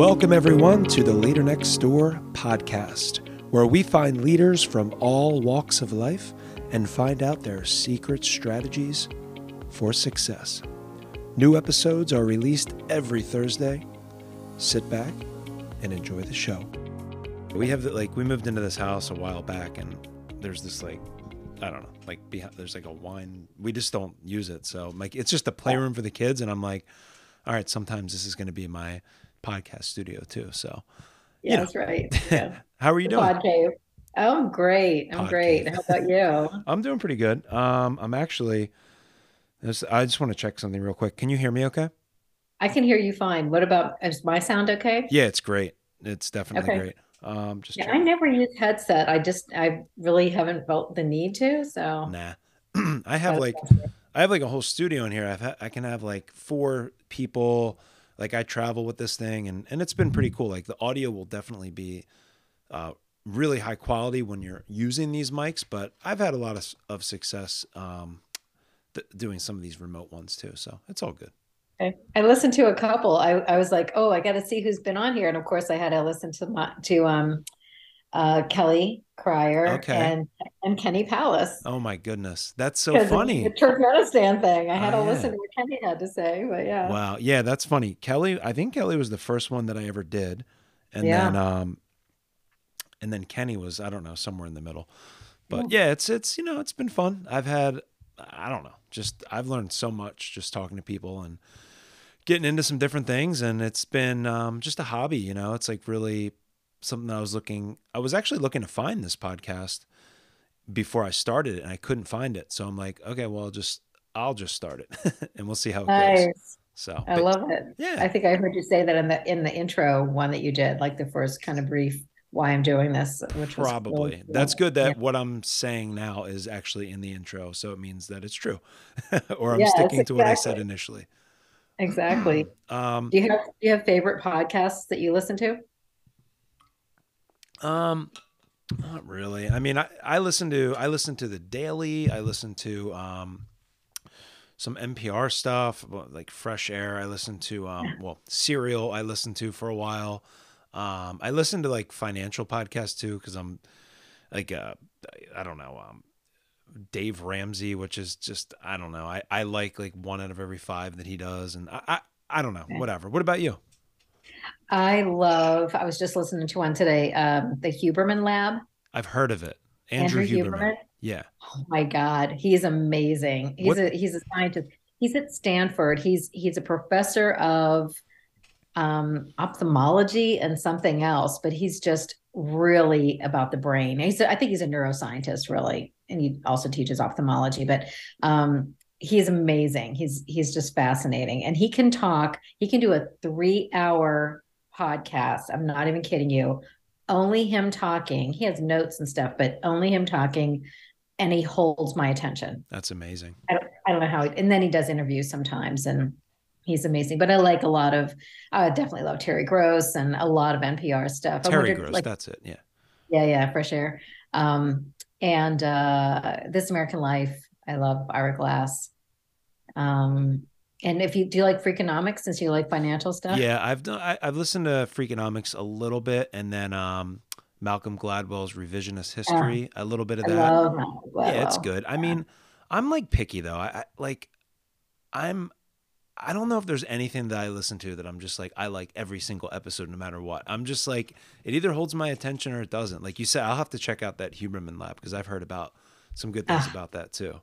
Welcome, everyone, to the Leader Next Door podcast, where we find leaders from all walks of life and find out their secret strategies for success. New episodes are released every Thursday. Sit back and enjoy the show. We have like we moved into this house a while back, and there's this like I don't know, like there's like a wine. We just don't use it, so like it's just a playroom for the kids, and I'm like, all right, sometimes this is going to be my podcast studio too. So, yeah, know. that's right. Yeah. How are you the doing? Oh, I'm great. I'm great. How about you? I'm doing pretty good. Um, I'm actually. I just want to check something real quick. Can you hear me? Okay. I can hear you fine. What about is my sound okay? Yeah, it's great. It's definitely okay. great. Um, just yeah, I never use headset. I just I really haven't felt the need to. So nah, I have like I have like a whole studio in here. I've ha- I can have like four people like I travel with this thing and, and it's been pretty cool. Like the audio will definitely be uh, really high quality when you're using these mics, but I've had a lot of, of success um, th- doing some of these remote ones too. So it's all good. Okay. I listened to a couple. I, I was like, oh, I got to see who's been on here. And of course I had to listen to my, to um, uh, Kelly Cryer okay. and and Kenny Palace. Oh my goodness, that's so funny. The Turkmenistan thing. I had oh, to yeah. listen to what Kenny had to say, but yeah. Wow, yeah, that's funny. Kelly, I think Kelly was the first one that I ever did, and yeah. then um, and then Kenny was I don't know somewhere in the middle, but yeah. yeah, it's it's you know it's been fun. I've had I don't know, just I've learned so much just talking to people and getting into some different things, and it's been um, just a hobby. You know, it's like really something I was looking. I was actually looking to find this podcast before I started it, and I couldn't find it. So I'm like, okay, well, I'll just I'll just start it, and we'll see how it nice. goes. So I but, love it. Yeah, I think I heard you say that in the in the intro one that you did, like the first kind of brief why I'm doing this, which probably really that's good. That yeah. what I'm saying now is actually in the intro, so it means that it's true, or I'm yes, sticking to exactly. what I said initially. Exactly. Um, do you have do you have favorite podcasts that you listen to? Um, not really. I mean, I, I listen to I listen to the Daily. I listen to um, some NPR stuff like Fresh Air. I listen to um, well, Serial. I listened to for a while. Um, I listen to like financial podcasts too because I'm like uh, I don't know um, Dave Ramsey, which is just I don't know. I I like like one out of every five that he does, and I I, I don't know. Whatever. What about you? I love, I was just listening to one today, um, the Huberman Lab. I've heard of it. Andrew, Andrew Huberman. Huberman. Yeah. Oh my God. He's amazing. He's what? a he's a scientist. He's at Stanford. He's he's a professor of um ophthalmology and something else, but he's just really about the brain. He's a, I think he's a neuroscientist, really. And he also teaches ophthalmology, but um he's amazing. He's he's just fascinating. And he can talk, he can do a three hour podcast. I'm not even kidding you. Only him talking. He has notes and stuff, but only him talking. And he holds my attention. That's amazing. I don't, I don't know how. He, and then he does interviews sometimes, and he's amazing. But I like a lot of. I definitely love Terry Gross and a lot of NPR stuff. Terry Gross, like, that's it. Yeah. Yeah, yeah, fresh air. Um, and uh, This American Life. I love Ira Glass. Um, and if you do you like Freakonomics since you like financial stuff? Yeah, I've done. I, have listened to Freakonomics a little bit, and then um, Malcolm Gladwell's Revisionist History, a little bit of that. yeah, it's good. I mean, I'm like picky though. I, I like, I'm. I don't know if there's anything that I listen to that I'm just like I like every single episode no matter what. I'm just like it either holds my attention or it doesn't. Like you said, I'll have to check out that Huberman Lab because I've heard about some good things ah. about that too.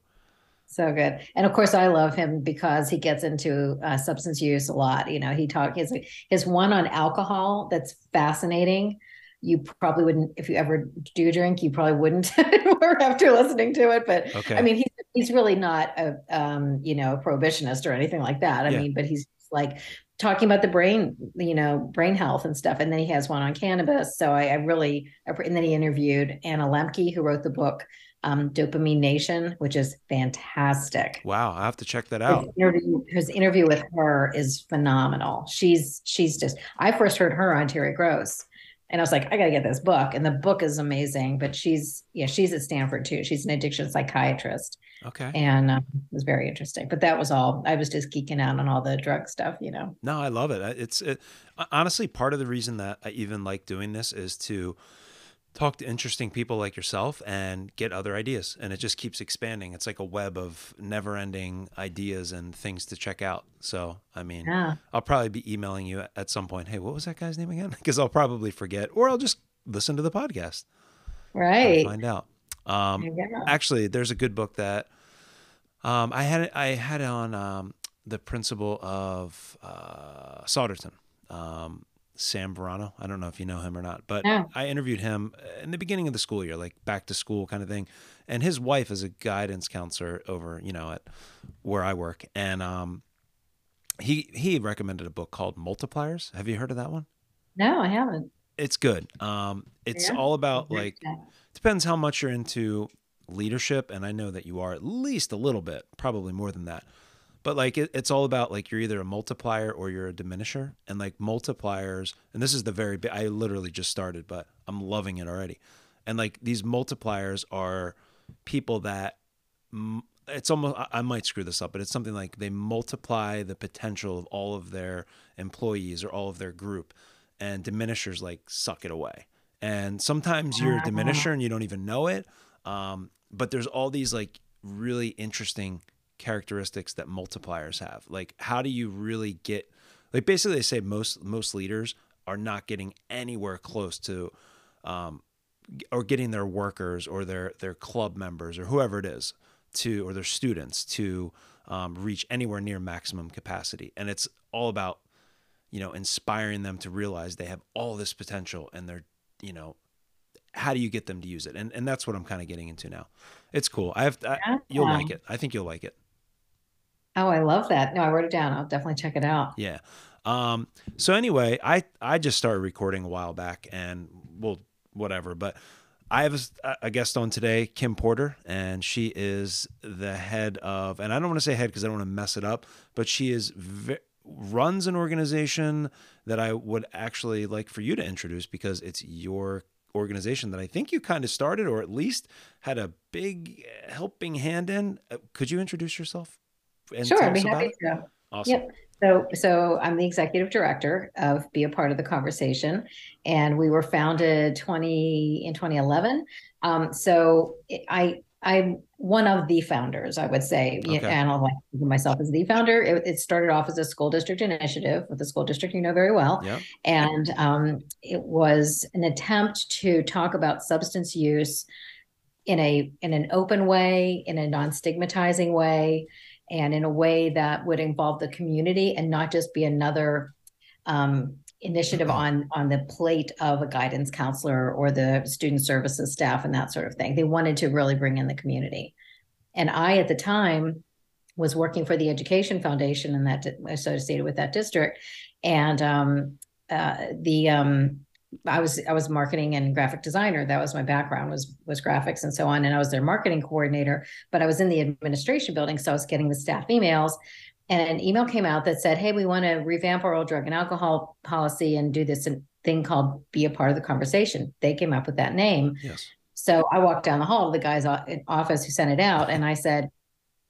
So good. And of course, I love him because he gets into uh, substance use a lot. You know, he talk his his one on alcohol that's fascinating. You probably wouldn't, if you ever do drink, you probably wouldn't after listening to it. But okay. I mean, he's he's really not a um, you know prohibitionist or anything like that. I yeah. mean, but he's like talking about the brain, you know, brain health and stuff. And then he has one on cannabis. So I, I really, and then he interviewed Anna Lembke, who wrote the book um, Dopamine Nation, which is fantastic. Wow, I have to check that out. His interview, his interview with her is phenomenal. She's she's just. I first heard her on Terry Gross, and I was like, I gotta get this book. And the book is amazing. But she's yeah, she's at Stanford too. She's an addiction psychiatrist. Okay. And um, it was very interesting. But that was all. I was just geeking out on all the drug stuff, you know. No, I love it. It's it, honestly part of the reason that I even like doing this is to talk to interesting people like yourself and get other ideas and it just keeps expanding. It's like a web of never ending ideas and things to check out. So i mean yeah. i'll probably be emailing you at some point hey what was that guy's name again? Because i'll probably forget or i'll just listen to the podcast. Right. find out. Um, actually there's a good book that um, i had i had on um, the principal of uh, Souderton um, Sam Verano. I don't know if you know him or not, but. I interviewed him in the beginning of the school year, like back to school kind of thing. And his wife is a guidance counselor over, you know, at where I work. And um, he he recommended a book called Multipliers. Have you heard of that one? No, I haven't. It's good. Um, it's yeah. all about like depends how much you're into leadership, and I know that you are at least a little bit, probably more than that but like it, it's all about like you're either a multiplier or you're a diminisher. And like multipliers and this is the very i literally just started but i'm loving it already. And like these multipliers are people that it's almost i might screw this up but it's something like they multiply the potential of all of their employees or all of their group and diminishers like suck it away. And sometimes you're a diminisher and you don't even know it um, but there's all these like really interesting characteristics that multipliers have. Like how do you really get like basically they say most most leaders are not getting anywhere close to um, or getting their workers or their their club members or whoever it is to or their students to um, reach anywhere near maximum capacity. And it's all about you know inspiring them to realize they have all this potential and they're you know how do you get them to use it? And and that's what i'm kind of getting into now. It's cool. I have I, you'll like it. I think you'll like it Oh, I love that. No, I wrote it down. I'll definitely check it out. Yeah. Um, so anyway, I I just started recording a while back, and well, whatever. But I have a, a guest on today, Kim Porter, and she is the head of, and I don't want to say head because I don't want to mess it up, but she is ve- runs an organization that I would actually like for you to introduce because it's your organization that I think you kind of started or at least had a big helping hand in. Uh, could you introduce yourself? Sure, I'd be happy to. Awesome. Yep. So, so I'm the executive director of Be a Part of the Conversation, and we were founded 20 in 2011. Um, so I I'm one of the founders, I would say, okay. and I'll like myself as the founder. It, it, started off as a school district initiative with the school district you know very well, yep. and um, it was an attempt to talk about substance use in a in an open way, in a non stigmatizing way and in a way that would involve the community and not just be another um, initiative on on the plate of a guidance counselor or the student services staff and that sort of thing. They wanted to really bring in the community. And I, at the time, was working for the Education Foundation and that associated with that district. And um, uh, the um, I was I was marketing and graphic designer. That was my background was was graphics and so on. And I was their marketing coordinator, but I was in the administration building, so I was getting the staff emails. And an email came out that said, "Hey, we want to revamp our old drug and alcohol policy and do this thing called be a part of the conversation." They came up with that name. Yes. So I walked down the hall to the guy's office who sent it out, and I said,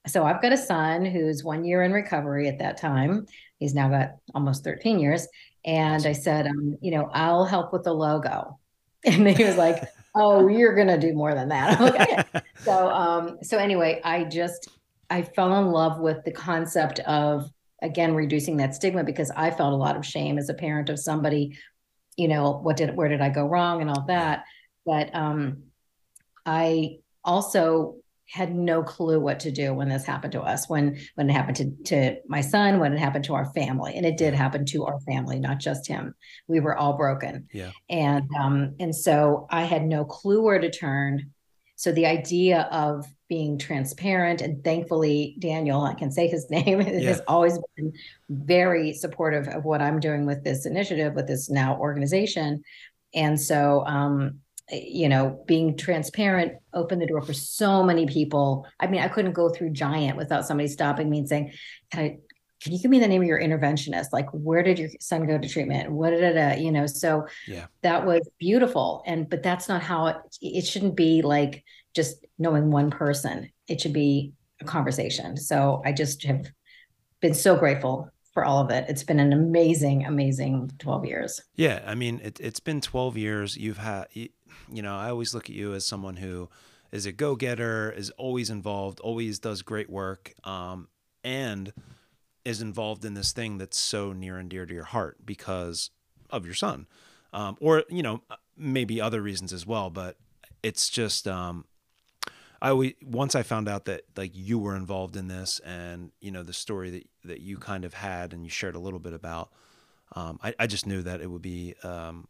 "So I've got a son who's one year in recovery at that time. He's now got almost 13 years." And I said, um, you know, I'll help with the logo. And he was like, oh, you're going to do more than that. Okay. so, um, so anyway, I just, I fell in love with the concept of, again, reducing that stigma because I felt a lot of shame as a parent of somebody, you know, what did, where did I go wrong and all that. But, um, I also had no clue what to do when this happened to us when when it happened to to my son when it happened to our family and it did happen to our family not just him. We were all broken. Yeah. And um and so i had no clue where to turn. So the idea of being transparent and thankfully daniel i can say his name yeah. has always been very supportive of what i'm doing with this initiative with this now organization. And so um you know, being transparent opened the door for so many people. I mean, I couldn't go through Giant without somebody stopping me and saying, "Can I can you give me the name of your interventionist? Like, where did your son go to treatment? What did it, you know? So yeah, that was beautiful. And, but that's not how it, it shouldn't be like just knowing one person. It should be a conversation. So I just have been so grateful for all of it. It's been an amazing, amazing 12 years. Yeah. I mean, it, it's been 12 years. You've had, you, you know, I always look at you as someone who is a go getter, is always involved, always does great work. Um, and, is involved in this thing that's so near and dear to your heart because of your son, um, or you know maybe other reasons as well. But it's just um, I always, once I found out that like you were involved in this and you know the story that that you kind of had and you shared a little bit about, um, I, I just knew that it would be um,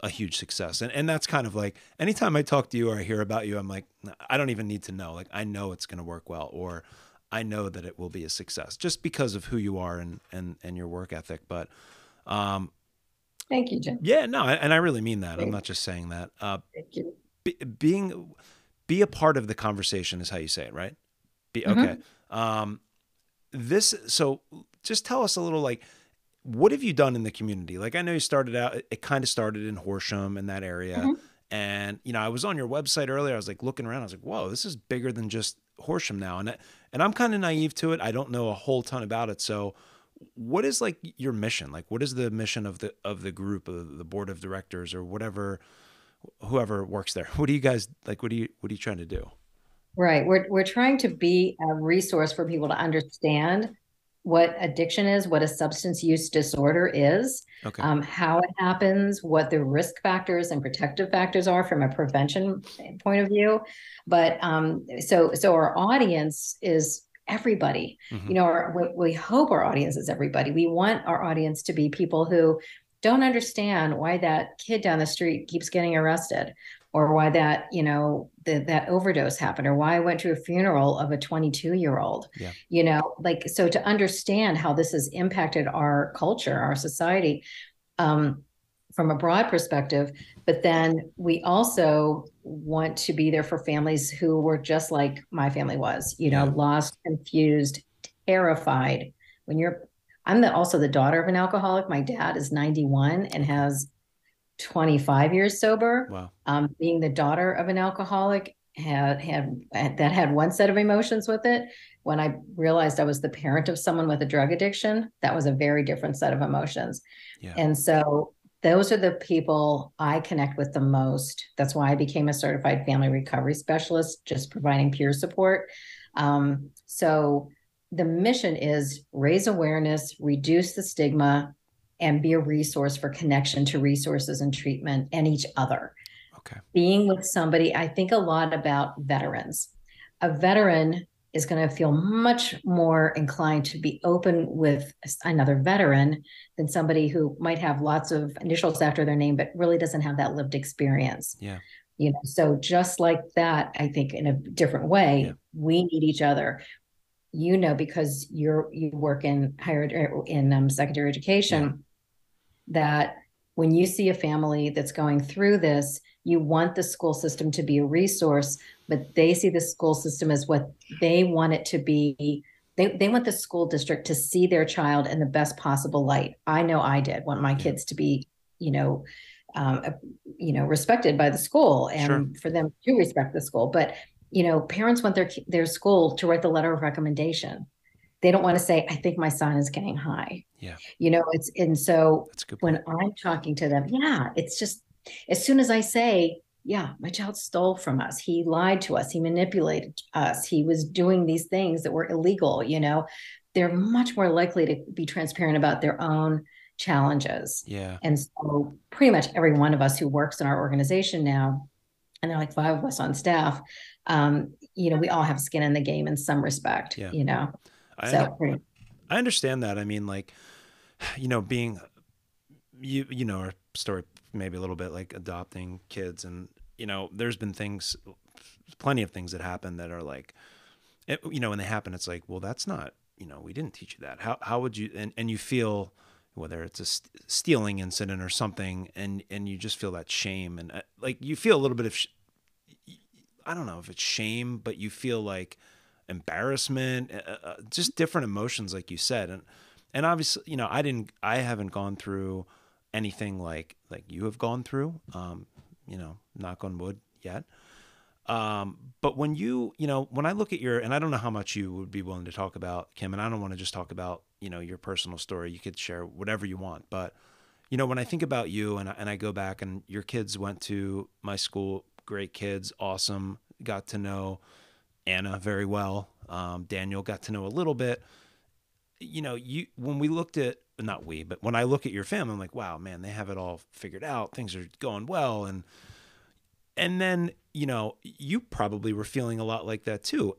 a huge success. And and that's kind of like anytime I talk to you or I hear about you, I'm like I don't even need to know. Like I know it's going to work well or I know that it will be a success just because of who you are and and and your work ethic. But um, thank you, Jim. Yeah, no, and I really mean that. Thank I'm not just saying that. Uh, thank you. Be, being be a part of the conversation is how you say it, right? Be mm-hmm. okay. Um, this so just tell us a little like what have you done in the community? Like I know you started out it, kind of started in Horsham in that area. Mm-hmm. And you know, I was on your website earlier. I was like looking around. I was like, "Whoa, this is bigger than just Horsham now." And and I'm kind of naive to it. I don't know a whole ton about it. So, what is like your mission? Like, what is the mission of the of the group, of the board of directors, or whatever, whoever works there? What do you guys like? What do you what are you trying to do? Right. We're we're trying to be a resource for people to understand what addiction is, what a substance use disorder is, okay. um, how it happens, what the risk factors and protective factors are from a prevention point of view. But um, so so our audience is everybody. Mm-hmm. You know, our, we, we hope our audience is everybody. We want our audience to be people who don't understand why that kid down the street keeps getting arrested or why that you know the, that overdose happened or why i went to a funeral of a 22 year old yeah. you know like so to understand how this has impacted our culture our society um, from a broad perspective but then we also want to be there for families who were just like my family was you know yeah. lost confused terrified when you're i'm the, also the daughter of an alcoholic my dad is 91 and has 25 years sober. Wow. Um, being the daughter of an alcoholic had, had that had one set of emotions with it. When I realized I was the parent of someone with a drug addiction, that was a very different set of emotions. Yeah. And so those are the people I connect with the most. That's why I became a certified family recovery specialist, just providing peer support. Um, so the mission is raise awareness, reduce the stigma, and be a resource for connection to resources and treatment and each other. Okay. Being with somebody, I think a lot about veterans. A veteran is going to feel much more inclined to be open with another veteran than somebody who might have lots of initials after their name but really doesn't have that lived experience. Yeah. You know, so just like that, I think in a different way, yeah. we need each other. You know, because you're you work in higher in um, secondary education. Yeah that when you see a family that's going through this, you want the school system to be a resource, but they see the school system as what they want it to be. They, they want the school district to see their child in the best possible light. I know I did want my kids to be, you know, um, you know, respected by the school and sure. for them to respect the school. But you know, parents want their their school to write the letter of recommendation they don't want to say, I think my son is getting high. Yeah. You know, it's, and so when I'm talking to them, yeah, it's just as soon as I say, yeah, my child stole from us. He lied to us. He manipulated us. He was doing these things that were illegal, you know, they're much more likely to be transparent about their own challenges. Yeah. And so pretty much every one of us who works in our organization now, and there are like five of us on staff, um, you know, we all have skin in the game in some respect, yeah. you know. I, so, I understand that. I mean, like, you know, being you you know our story maybe a little bit like adopting kids, and you know, there's been things, plenty of things that happen that are like, it, you know, when they happen, it's like, well, that's not, you know, we didn't teach you that. How how would you? And and you feel whether it's a st- stealing incident or something, and and you just feel that shame and uh, like you feel a little bit of, sh- I don't know if it's shame, but you feel like embarrassment, uh, uh, uh, just different emotions, like you said. And and obviously, you know, I didn't, I haven't gone through anything like like you have gone through. Um, you know, knock on wood yet. Um, but when you, you know, when I look at your, and I don't know how much you would be willing to talk about, Kim, and I don't want to just talk about, you know, your personal story. You could share whatever you want. But, you know, when I think about you and and I go back and your kids went to my school, great kids, awesome, got to know Anna very well. Um, Daniel got to know a little bit. You know, you when we looked at not we, but when I look at your family, I'm like, wow, man, they have it all figured out. Things are going well, and and then you know, you probably were feeling a lot like that too.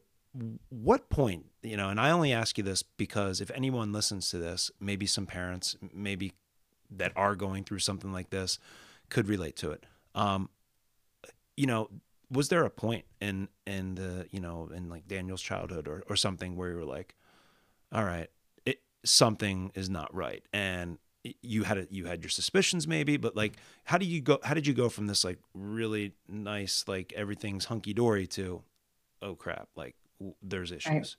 What point, you know, and I only ask you this because if anyone listens to this, maybe some parents, maybe that are going through something like this, could relate to it. Um, you know, was there a point in in the you know in like Daniel's childhood or or something where you were like, all right, it something is not right, and you had a, you had your suspicions maybe, but like how do you go? How did you go from this like really nice like everything's hunky dory to, oh crap, like there's issues. Right.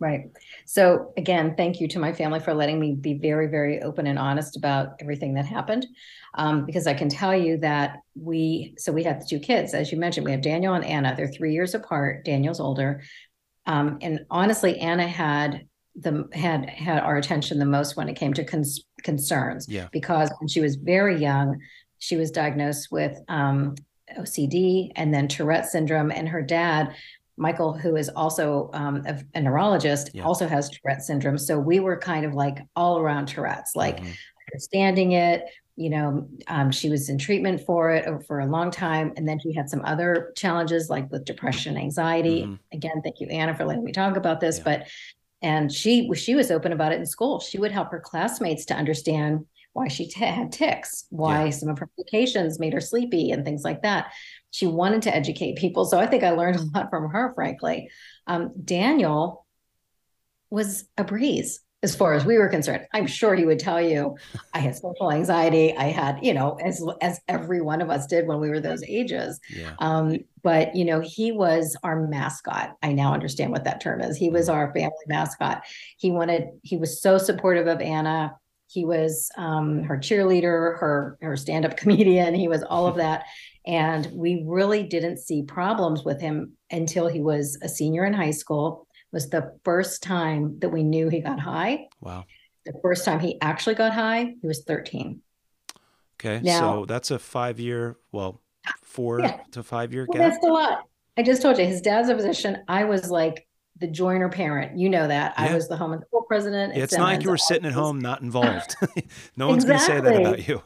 Right. So again, thank you to my family for letting me be very, very open and honest about everything that happened. Um, because I can tell you that we, so we have the two kids, as you mentioned, we have Daniel and Anna. They're three years apart. Daniel's older. Um, and honestly, Anna had the had had our attention the most when it came to cons- concerns. Yeah. Because when she was very young, she was diagnosed with um, OCD and then Tourette syndrome, and her dad Michael, who is also um, a, a, neurologist, yeah. also has Tourette syndrome. So we were kind of like all around Tourette's, like mm-hmm. understanding it. You know, um, she was in treatment for it for a long time, and then she had some other challenges like with depression, anxiety. Mm-hmm. Again, thank you, Anna, for letting me talk about this. Yeah. But and she she was open about it in school. She would help her classmates to understand why she t- had tics, why yeah. some of her medications made her sleepy, and things like that she wanted to educate people. So I think I learned a lot from her, frankly. Um, Daniel was a breeze as far as we were concerned. I'm sure he would tell you I had social anxiety. I had, you know, as as every one of us did when we were those ages. Yeah. Um, but you know, he was our mascot. I now understand what that term is. He was mm-hmm. our family mascot. He wanted, he was so supportive of Anna. He was um, her cheerleader, her her stand-up comedian. He was all of that. And we really didn't see problems with him until he was a senior in high school. It was the first time that we knew he got high. Wow. The first time he actually got high, he was 13. Okay. Now, so that's a five year, well, four yeah. to five year well, gap. That's a lot. I just told you his dad's a physician. I was like the joiner parent. You know that. Yeah. I was the home and school president. Yeah, it's not like you were sitting at home not involved. no one's exactly. going to say that about you.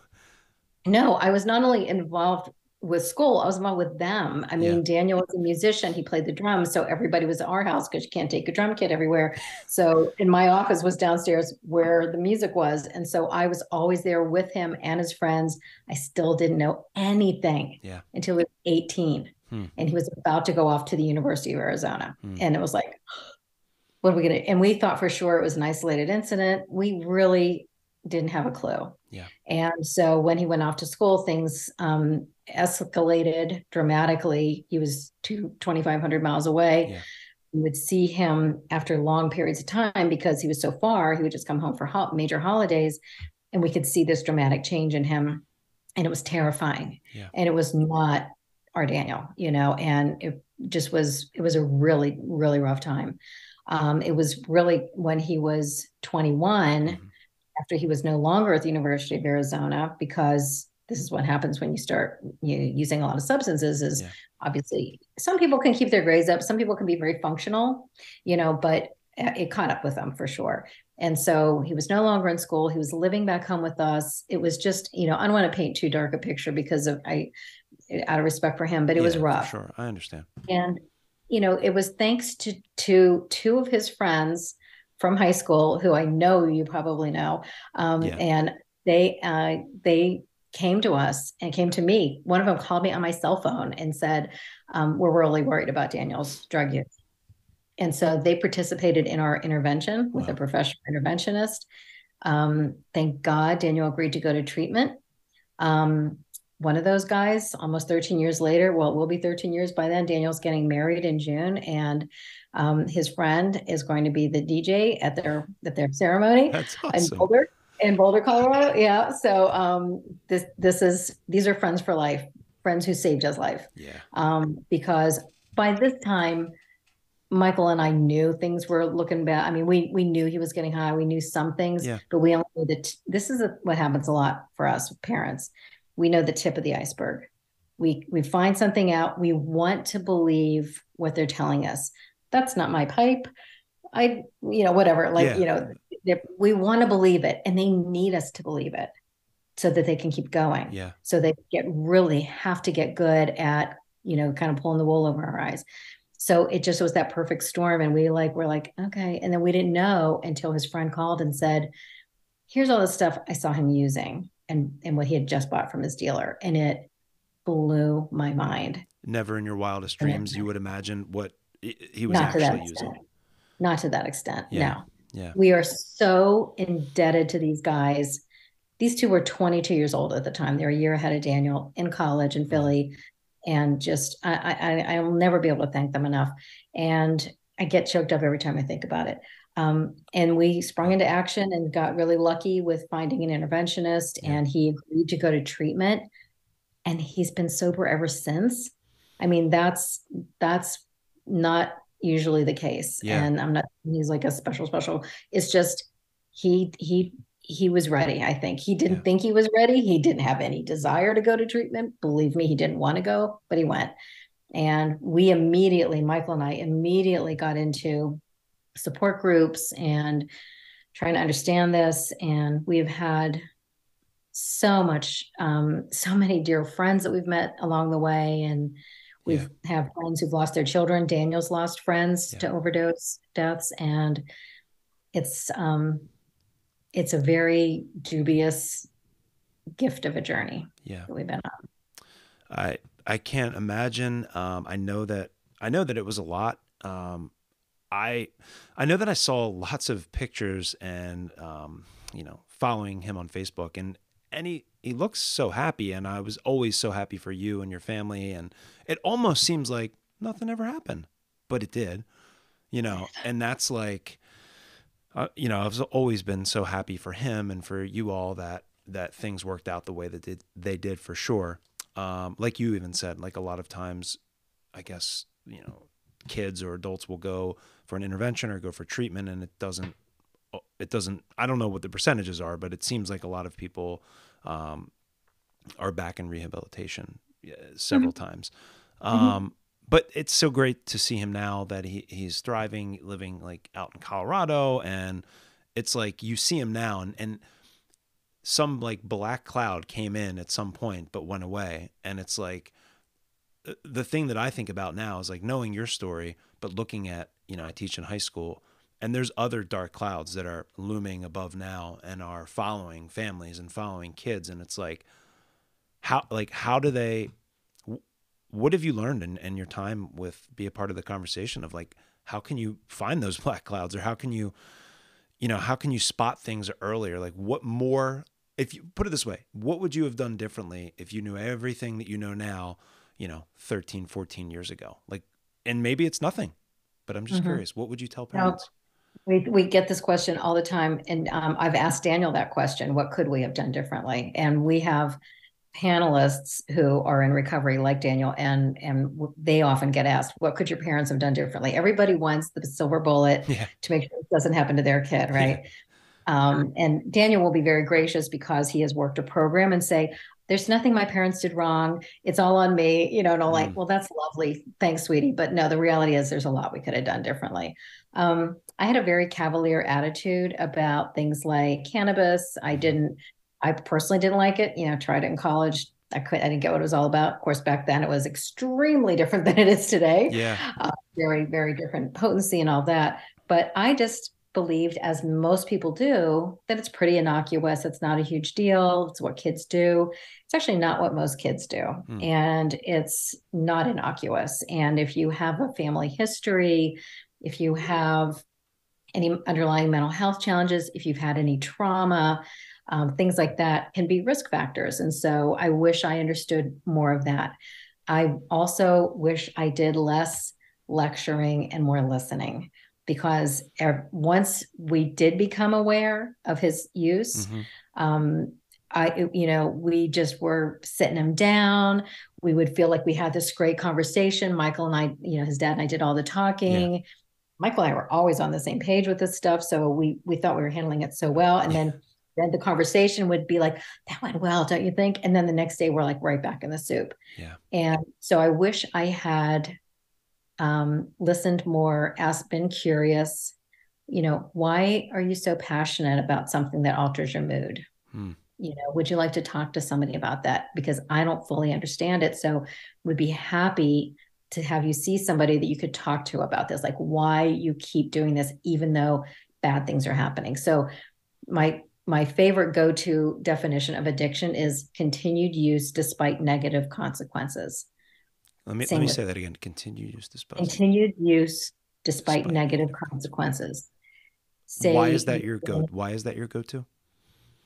No, I was not only involved with school, I was involved with them. I mean, yeah. Daniel was a musician; he played the drums, so everybody was at our house because you can't take a drum kit everywhere. So, in my office was downstairs where the music was, and so I was always there with him and his friends. I still didn't know anything yeah. until he was eighteen, hmm. and he was about to go off to the University of Arizona, hmm. and it was like, what are we gonna? And we thought for sure it was an isolated incident. We really didn't have a clue. Yeah. And so when he went off to school, things um, escalated dramatically. He was two, 2,500 miles away. Yeah. We would see him after long periods of time because he was so far. He would just come home for ho- major holidays, and we could see this dramatic change in him, and it was terrifying. Yeah. And it was not our Daniel, you know, and it just was. It was a really, really rough time. Um, it was really when he was 21, mm-hmm. after he was no longer at the University of Arizona, because this is what happens when you start you know, using a lot of substances is yeah. obviously some people can keep their grades up some people can be very functional you know but it caught up with them for sure and so he was no longer in school he was living back home with us it was just you know i don't want to paint too dark a picture because of i out of respect for him but it yeah, was rough sure i understand and you know it was thanks to to two of his friends from high school who i know you probably know um, yeah. and they uh, they came to us and came to me. One of them called me on my cell phone and said, um, We're really worried about Daniel's drug use. And so they participated in our intervention with wow. a professional interventionist. Um, thank God Daniel agreed to go to treatment. Um, one of those guys almost 13 years later. Well, it will be 13 years by then. Daniel's getting married in June, and um, his friend is going to be the DJ at their at their ceremony That's awesome. in Boulder, in Boulder, Colorado. Yeah. So um, this this is these are friends for life, friends who saved his life. Yeah. Um, because by this time, Michael and I knew things were looking bad. I mean, we we knew he was getting high. We knew some things, Yeah. but we only knew that this is a, what happens a lot for us parents. We know the tip of the iceberg. We we find something out. We want to believe what they're telling us. That's not my pipe. I you know whatever. Like Yeah. you know, we want to believe it, and they need us to believe it so that they can keep going Yeah. so they get really have to get good at you know kind of pulling the wool over our eyes so it just was that perfect storm and we like were like okay and then we didn't know until his friend called and said here's all the stuff i saw him using and and what he had just bought from his dealer and it blew my mind Never in your wildest dreams you would imagine what he he was not actually using. not to that extent Yeah. no Yeah. we are so indebted to these guys. These two were 22 years old at the time. They were a year ahead of Daniel in college in Philly, and just I, I I'll never be able to thank them enough. And I get choked up every time I think about it. Um, and we sprung into action and got really lucky with finding an interventionist, Yeah. and he agreed to go to treatment. And he's been sober ever since. I mean, that's that's not usually the case. Yeah. And I'm not he's like a special special. It's just he he he was ready, I think. He didn't Yeah. think he was ready. He didn't have any desire to go to treatment. Believe me, he didn't want to go, but he went. And we immediately, Michael and I immediately got into support groups and trying to understand this. And we've had so much, um, so many dear friends that we've met along the way. And we have have friends who've lost their children. Daniel's lost friends Yeah. to overdose deaths. And it's um it's a very dubious gift of a journey Yeah. that we've been on. I I can't imagine. Um, I know that I know that it was a lot. Um, I I know that I saw lots of pictures and um, you know following him on Facebook and and he he looks so happy and I was always so happy for you and your family and it almost seems like nothing ever happened, but it did, you know. And that's like, uh, you know, I've always been so happy for him and for you all that that things worked out the way that did, they did for sure um, like you even said, like a lot of times, I guess you know, kids or adults will go for an intervention or go for treatment, and it doesn't, it doesn't. I don't know what the percentages are, but it seems like a lot of people um, are back in rehabilitation uh, several times. Um, But it's so great to see him now that he he's thriving, living like out in Colorado, and it's like you see him now, and and some like black cloud came in at some point but went away and it's like the thing that i think about now is like knowing your story but looking at you know i teach in high school and there's other dark clouds that are looming above now and are following families and following kids and it's like how like how do they what have you learned in, in your time with be a part of the conversation of like how can you find those black clouds or how can you you know how can you spot things earlier? Like what more if you put it this way what would you have done differently if you knew everything that you know now you know 13 14 years ago? Like and maybe it's nothing but i'm just Mhm. curious what would you tell No. parents We we get this question all the time, and um, I've asked Daniel that question: What could we have done differently? And we have panelists who are in recovery, like Daniel, and and they often get asked, "What could your parents have done differently?" Everybody wants the silver bullet yeah to make sure it doesn't happen to their kid, right? Um, and Daniel will be very gracious because he has worked a program and say, "There's nothing my parents did wrong. It's all on me." You know, and I'm like, Mm. "Well, that's lovely, thanks, sweetie." But no, the reality is, there's a lot we could have done differently. Um, I had a very cavalier attitude about things like cannabis. I didn't. I personally didn't like it. You know, tried it in college. I couldn't, I didn't get what it was all about. Of course, back then it was extremely different than it is today yeah uh, very very different potency and all that but i just believed as most people do that it's pretty innocuous it's not a huge deal it's what kids do it's actually not what most kids do Hmm. and it's not innocuous and if you have a family history if you have any underlying mental health challenges if you've had any trauma um, things like that can be risk factors. And so I wish I understood more of that. I also wish I did less lecturing and more listening because once we did become aware of his use, mm-hmm. um, I, you know, we just were sitting him down. We would feel like we had this great conversation. Michael and I, you know, his dad and I did all the talking. Yeah. Michael and I were always on the same page with this stuff, so we we thought we were handling it so well. And then then the conversation would be like, "That went well, don't you think?" And then the next day we're like right back in the soup. Yeah. And so I wish I had um, listened more, asked, been curious. You know, why are you so passionate about something that alters your mood? Hmm you know would you like to talk to somebody about that because i don't fully understand it so would be happy to have you see somebody that you could talk to about this like why you keep doing this even though bad things are happening so my my favorite go-to definition of addiction is continued use despite negative consequences let me let me say that again. Continued use despite continued use despite, despite. negative consequences. Say, why is that your go why is that your go-to?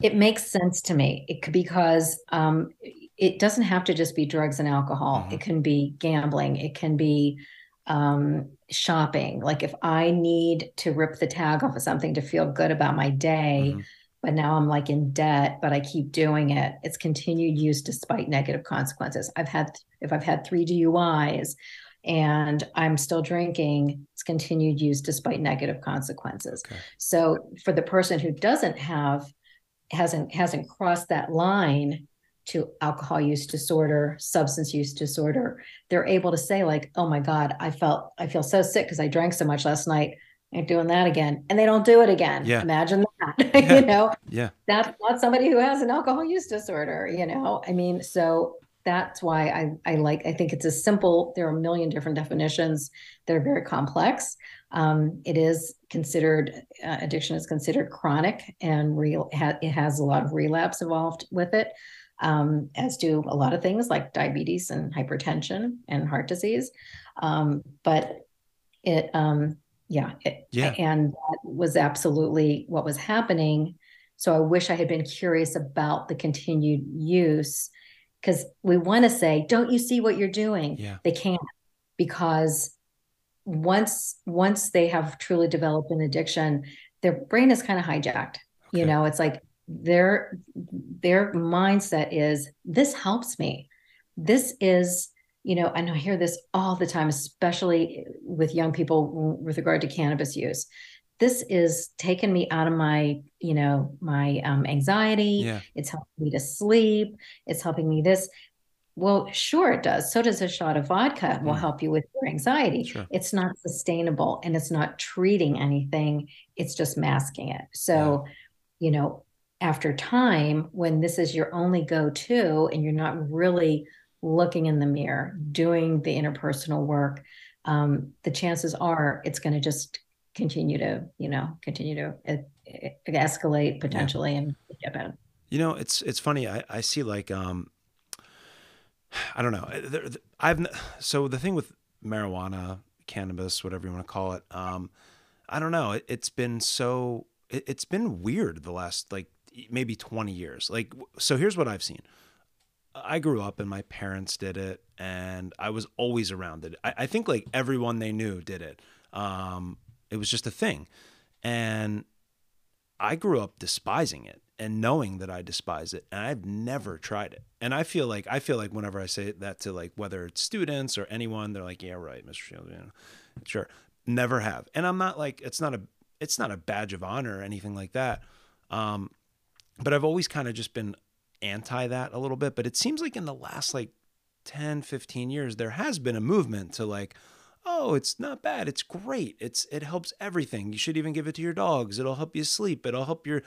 It makes sense to me. It could because um, it doesn't have to just be drugs and alcohol. Mm-hmm. it can be gambling. It can be um, shopping. Like if i need to rip the tag off of something to feel good about my day mm-hmm. But now i'm like in debt but i keep doing it. It's continued use despite negative consequences. I've had if i've had three duis and i'm still drinking it's continued use despite negative consequences. Okay. so for the person who doesn't have hasn't hasn't crossed that line to alcohol use disorder substance use disorder they're able to say like oh my god i felt i feel so sick because i drank so much last night ain't doing that again and they don't do it again. Yeah. imagine that yeah. you know? Yeah. That's not somebody who has an alcohol use disorder you know? I mean so that's why I, I like i think it's a simple there are a million different definitions that are very complex. Um, it is considered uh, addiction is considered chronic and real ha- it has a lot of relapse involved with it um, as do a lot of things like diabetes and hypertension and heart disease. Um, but it um, yeah it, yeah. and that was absolutely what was happening. So i wish i had been curious about the continued use because we want to say don't you see what you're doing? Yeah. they can't because once once they have truly developed an addiction their brain is kind of hijacked. Okay. you know it's like their their mindset is this helps me. This is you know and i hear this all the time especially with young people with regard to cannabis use this is taking me out of my you know my um, anxiety yeah. it's helping me to sleep it's helping me this well, sure, it does. So does a shot of vodka will mm. help you with your anxiety. Sure. It's not sustainable and it's not treating anything, it's just masking it. So, yeah. you know, after time, when this is your only go to and you're not really looking in the mirror, doing the interpersonal work, um, the chances are it's going to just continue to, you know, continue to uh, escalate potentially yeah. and get bad. You know, it's it's funny. I, I see like um, I don't know. I've so the thing with marijuana, cannabis, whatever you want to call it. Um, I don't know. It, has been so. It, has been weird the last like maybe twenty years. Like so, here's what I've seen. I grew up and my parents did it, and I was always around it. I, I think like everyone they knew did it. Um, it was just a thing, and I grew up despising it and knowing that I despise it and I've never tried it. And I feel like I feel like whenever I say that to like whether it's students or anyone, they're like, "Yeah, right, Mr. Shields, you know, sure." Never have. And I'm not like it's not a it's not a badge of honor or anything like that. Um, but I've always kind of just been anti that a little bit, but it seems like in the last like 10, 15 years there has been a movement to like oh, it's not bad. It's great. It's it helps everything. You should even give it to your dogs. It'll help you sleep. It'll help your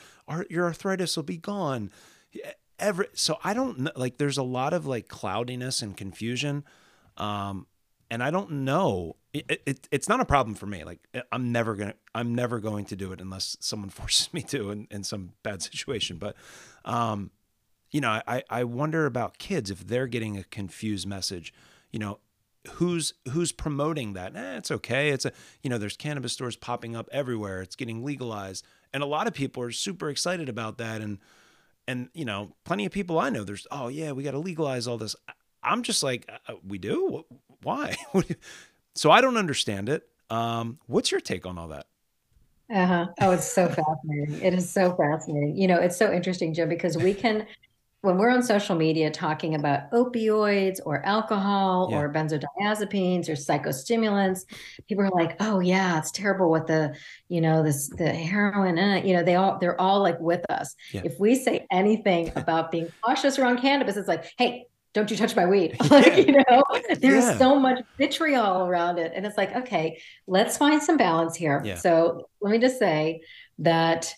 your arthritis will be gone. Every so I don't know. Like there's a lot of like cloudiness and confusion, um, and I don't know. It, it, it's not a problem for me. Like I'm never gonna I'm never going to do it unless someone forces me to in, in some bad situation. But um, you know, I I wonder about kids if they're getting a confused message. You know, who's who's promoting that? Eh, it's okay. It's a you know, there's cannabis stores popping up everywhere. It's getting legalized, and a lot of people are super excited about that. And and you know, plenty of people I know. There's oh yeah, we got to legalize all this. I'm just like, uh, we do. Why? so I don't understand it. Um, what's your take on all that? Uh-huh. Oh, it's so fascinating. It is so fascinating. You know, it's so interesting, Jim, because we can when we're on social media talking about opioids or alcohol yeah. or benzodiazepines or psychostimulants, people are like, "Oh yeah, it's terrible what the, you know, this the heroin and you know, they all they're all like with us." Yeah. If we say anything about being cautious around cannabis, it's like, "Hey, don't you touch my weed." like, you know, there's yeah. so much vitriol around it and it's like, "Okay, let's find some balance here." So, let me just say that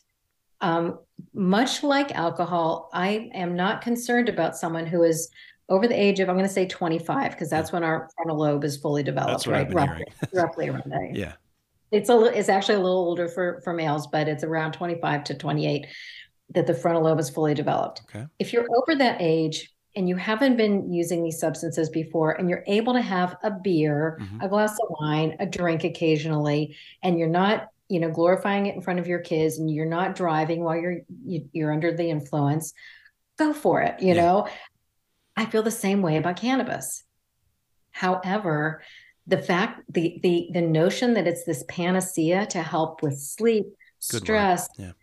um, much like alcohol, I am not concerned about someone who is over the age of, I'm going to say 25, because that's when our frontal lobe is fully developed, right? Roughly, roughly around that. Yeah. It's a it's actually a little older for for males, but it's around 25 to 28 that the frontal lobe is fully developed. Okay. If you're over that age and you haven't been using these substances before and you're able to have a beer, mm-hmm. a glass of wine, a drink occasionally, and you're not you know glorifying it in front of your kids and you're not driving while you're you, are you are under the influence go for it you yeah. know i feel the same way about cannabis however the fact the the the notion that it's this panacea to help with sleep Good stress yeah.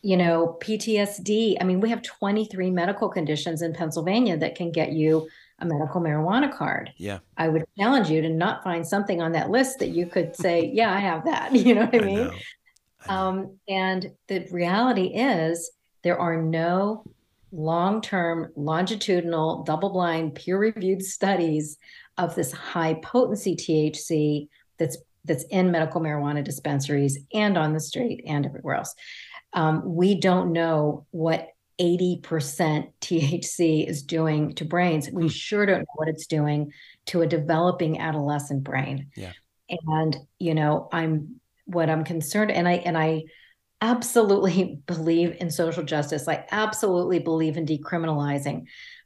you know ptsd i mean we have 23 medical conditions in pennsylvania that can get you a medical marijuana card. Yeah. I would challenge you to not find something on that list that you could say, yeah, I have that. You know what I mean? I know. I know. Um, and the reality is there are no long-term longitudinal double-blind peer-reviewed studies of this high potency THC that's that's in medical marijuana dispensaries and on the street and everywhere else. Um, we don't know what 80% THC is doing to brains. We hmm. sure don't know what it's doing to a developing adolescent brain. Yeah. And, you know, I'm what I'm concerned and I and I absolutely believe in social justice. I absolutely believe in decriminalizing,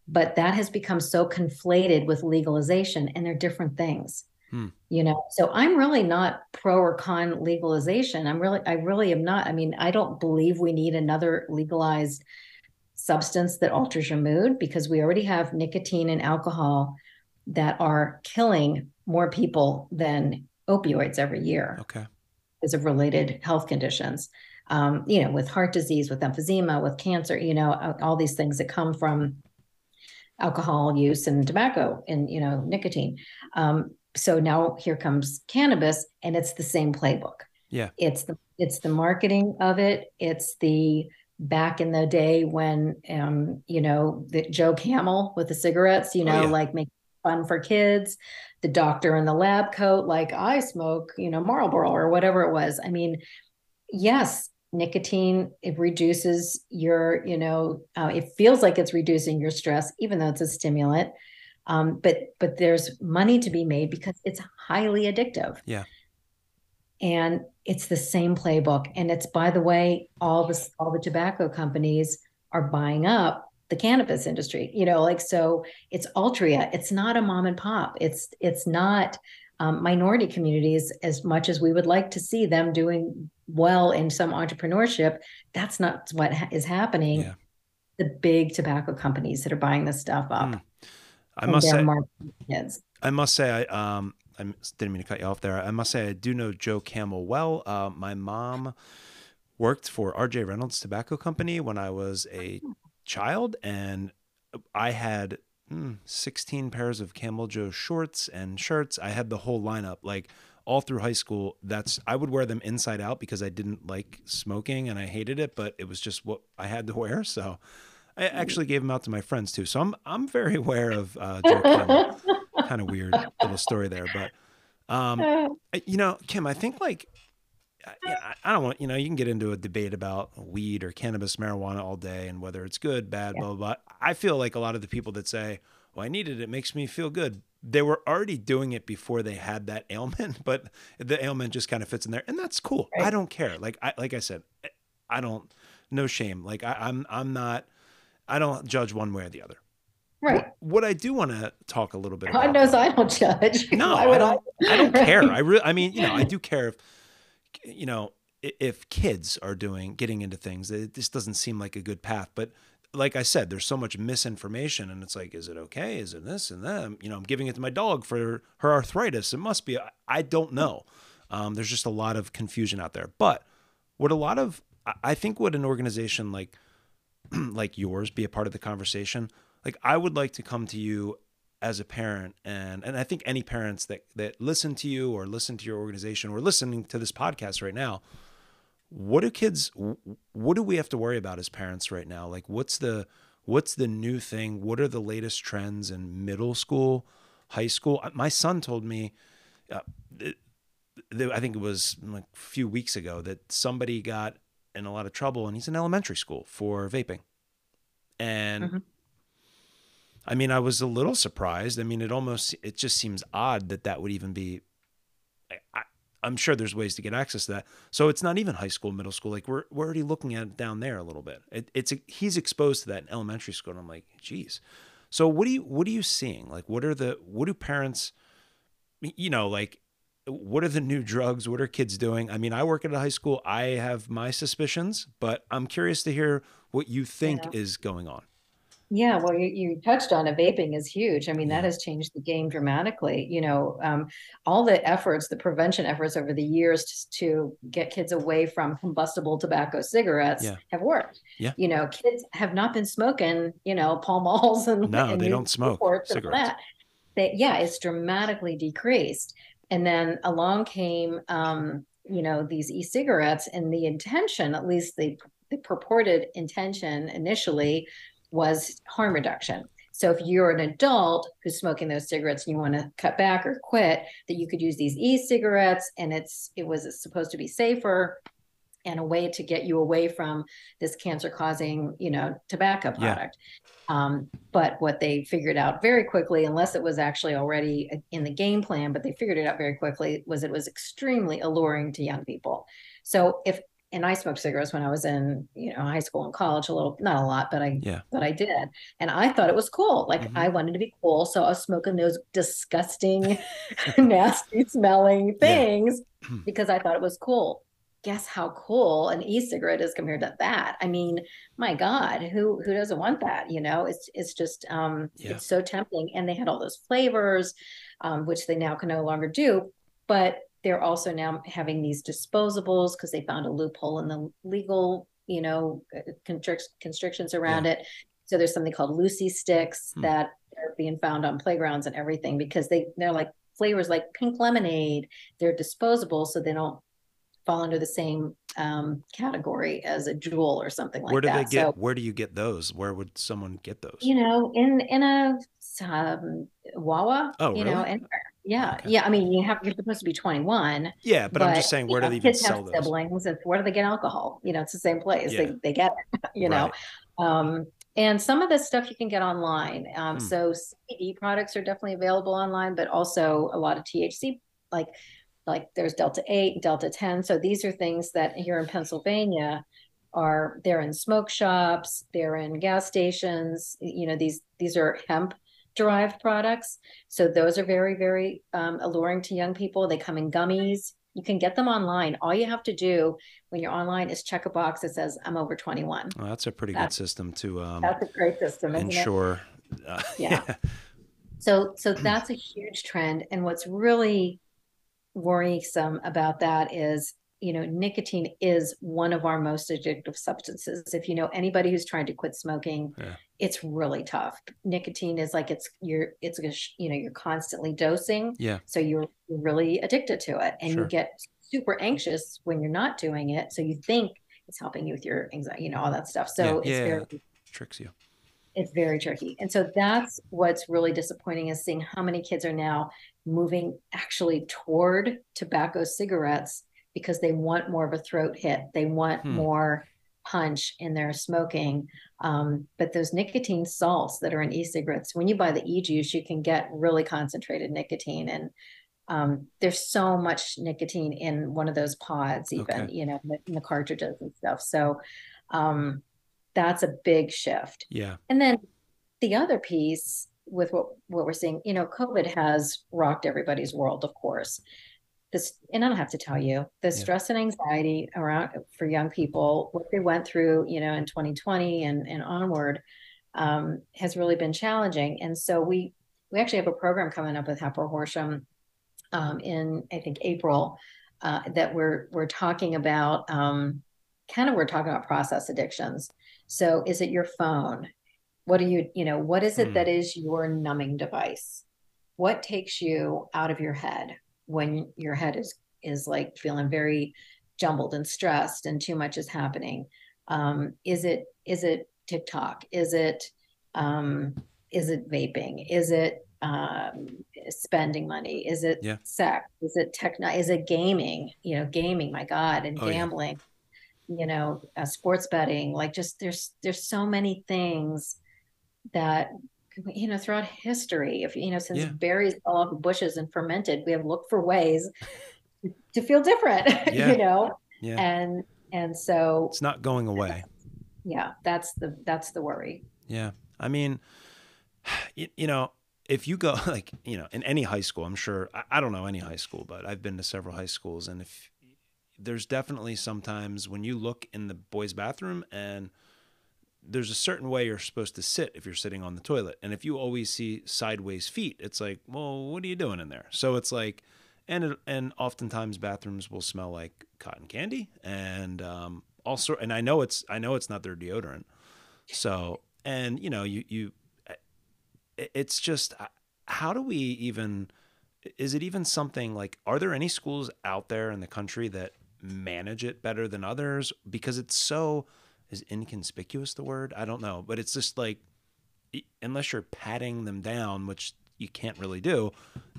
but that has become so conflated with legalization and they're different things. Hmm. You know, so I'm really not pro or con legalization. I'm really, I really am not. I mean, I don't believe we need another legalized substance that alters your mood because we already have nicotine and alcohol that are killing more people than opioids every year. Okay. Because of related health conditions. Um, you know, with heart disease, with emphysema, with cancer, you know, all these things that come from alcohol use and tobacco and, you know, nicotine. Um, so now here comes cannabis and it's the same playbook. Yeah. It's the it's the marketing of it. It's the back in the day when um you know the joe camel with the cigarettes you oh, know oh, yeah. like make fun for kids. The doctor in the lab coat like i smoke you know marlboro or whatever it was. I mean yes nicotine it reduces your you know uh, it feels like it's reducing your stress even though it's a stimulant. Um, but but there's money to be made because it's highly addictive. Yeah and it's the same playbook. And it's by the way all the all the tobacco companies are buying up the cannabis industry you know like so it's altria. It's not a mom and pop. It's it's not um, minority communities as much as we would like to see them doing well in some entrepreneurship. That's not what ha- is happening. Yeah. the big tobacco companies that are buying this stuff up mm. i must say i must say i um I didn't mean to cut you off there. I must say I do know Joe Camel well. Uh, my mom worked for R.J. Reynolds Tobacco Company when I was a child, and I had mm, 16 pairs of Camel Joe shorts and shirts. I had the whole lineup, like all through high school. That's I would wear them inside out because I didn't like smoking and I hated it, but it was just what I had to wear. So I actually gave them out to my friends too. So I'm I'm very aware of uh, Joe Camel kind of weird little story there, but um, you know, Kim, I think like I don't want you know you can get into a debate about weed or cannabis, marijuana all day and whether it's good, bad, yeah. blah, blah blah. I feel like a lot of the people that say, "Well, I need it; it makes me feel good." They were already doing it before they had that ailment, but the ailment just kind of fits in there, and that's cool. Right. I don't care. Like I like I said, I don't no shame. Like I, I'm I'm not. I don't judge one way or the other. Right. What, what I do want to talk a little bit God about. knows I don't judge. No, I don't, I? I don't care. I really, I mean, you know, I do care if, you know, if kids are doing, getting into things, it, this doesn't seem like a good path. But like I said, there's so much misinformation, and it's like, is it okay? Is it this and that? You know, I'm giving it to my dog for her arthritis. It must be. I don't know. Um, there's just a lot of confusion out there. But would a lot of, I think, would an organization like like yours be a part of the conversation? Like, I would like to come to you as a parent, and and I think any parents that that listen to you or listen to your organization or listening to this podcast right now what do kids what do we have to worry about as parents right now? Like what's the what's the new thing? What are the latest trends in middle school high school? My son told me uh, i think it was like a few weeks ago that somebody got in a lot of trouble and he's in elementary school for vaping. And mm-hmm. I mean i was a little surprised i mean it almost it just seems odd that that would even be I, I'm sure there's ways to get access to that. So it's not even high school, middle school. Like we're we're already looking at it down there a little bit. It, it's a, he's exposed to that in elementary school, and I'm like, geez. So what do you what are you seeing? Like what are the what do parents, you know, like what are the new drugs? What are kids doing? I mean, I work at a high school. I have my suspicions, but I'm curious to hear what you think yeah. is going on. Yeah, well, you, you touched on it. Vaping is huge. I mean, that has changed the game dramatically. You know, um, all the efforts, the prevention efforts over the years to, to get kids away from combustible tobacco cigarettes yeah. have worked. Yeah. You know, kids have not been smoking, you know, Pall Malls and no, and they don't smoke cigarettes. They, yeah, it's dramatically decreased. And then along came, um, you know, these e-cigarettes, and the intention, at least the the purported intention initially was harm reduction. So if you're an adult who's smoking those cigarettes and you want to cut back or quit, that you could use these e-cigarettes and it's it was supposed to be safer and a way to get you away from this cancer causing, you know, tobacco product. Yeah. Um, but what they figured out very quickly, unless it was actually already in the game plan, but they figured it out very quickly, was it was extremely alluring to young people. So if and I smoked cigarettes when I was in, you know, high school and college a little, not a lot, but I, yeah. but I did. And I thought it was cool. Like mm-hmm. I wanted to be cool. So I was smoking those disgusting, nasty smelling things yeah. because I thought it was cool. Guess how cool an e-cigarette is compared to that. I mean, my God, who who doesn't want that? You know, it's it's just um yeah. it's so tempting. And they had all those flavors, um, which they now can no longer do. But they're also now having these disposables because they found a loophole in the legal, you know, uh, constrict- constrictions around yeah. it. So there's something called Lucy sticks hmm. that are being found on playgrounds and everything because they they're like flavors like pink lemonade. They're disposable, so they don't fall under the same um, category as a Juul or something like that. where do that. They get, so, where do you get those? Where would someone get those? You know, in in a um, Wawa. Oh, you really? know, anywhere. Yeah, okay. yeah. I mean, you have you're supposed to be 21. Yeah, but, but I'm just saying, where do they even sell those? Siblings, and where do they get alcohol? You know, it's the same place. Yeah. They they get it. You know, um, and some of this stuff you can get online. Um, hmm. So CBD products are definitely available online, but also a lot of THC, like like there's Delta Eight, Delta Ten. So these are things that here in Pennsylvania are they're in smoke shops, they're in gas stations. You know, these these are hemp derived products. So those are very, very um, alluring to young people. They come in gummies. You can get them online. All you have to do when you're online is check a box that says "I'm over 21." Well, that's a pretty that's, good system to. Um, that's a great system. ensure. Uh, yeah. so, so that's a huge trend, and what's really worrisome about that is you know, nicotine is one of our most addictive substances. If you know anybody who's trying to quit smoking, yeah. it's really tough. Nicotine is like it's you're it's you know you're constantly dosing. Yeah. So you're really addicted to it, and sure. you get super anxious when you're not doing it. So you think it's helping you with your anxiety, you know, all that stuff. So yeah. it's yeah, very tricks you. It's very tricky, and so that's what's really disappointing is seeing how many kids are now moving actually toward tobacco cigarettes because they want more of a throat hit. They want hmm. more punch in their smoking. Um, but those nicotine salts that are in e-cigarettes, when you buy the e-juice, you can get really concentrated nicotine. And um, there's so much nicotine in one of those pods, even, okay. you know, in the cartridges and stuff. So um, that's a big shift. Yeah. And then the other piece with what, what we're seeing, you know, COVID has rocked everybody's world, of course this and i don't have to tell you the yeah. stress and anxiety around for young people what they went through you know in 2020 and, and onward um, has really been challenging. And so we we actually have a program coming up with Hatboro Horsham um, in i think april uh, that we're we're talking about um, kind of we're talking about process addictions. So is it your phone? What are you you know what is it mm. that is your numbing device? What takes you out of your head when your head is is like feeling very jumbled and stressed and too much is happening. Um, is it is it tiktok? Is it um, is it vaping? Is it um, spending money? Is it yeah. sex? Is it techno is it gaming? You know gaming my god and oh, gambling yeah. you know uh, sports betting like just there's there's so many things that you know throughout history if you know since yeah. berries fell off of bushes and fermented we have looked for ways to feel different yeah. you know yeah. and and so it's not going away yeah that's the that's the worry yeah i mean you, you know if you go like you know in any high school i'm sure I, I don't know any high school but i've been to several high schools and if there's definitely sometimes when you look in the boys bathroom and there's a certain way you're supposed to sit if you're sitting on the toilet. And if you always see sideways feet, it's like, well, what are you doing in there? So it's like, and and oftentimes bathrooms will smell like cotton candy and um, also, and I know it's I know it's not their deodorant. So and you know you you, it's just uh, how do we even is it even something like are there any schools out there in the country that manage it better than others because it's so is inconspicuous the word? I don't know, but it's just like unless you're patting them down, which you can't really do,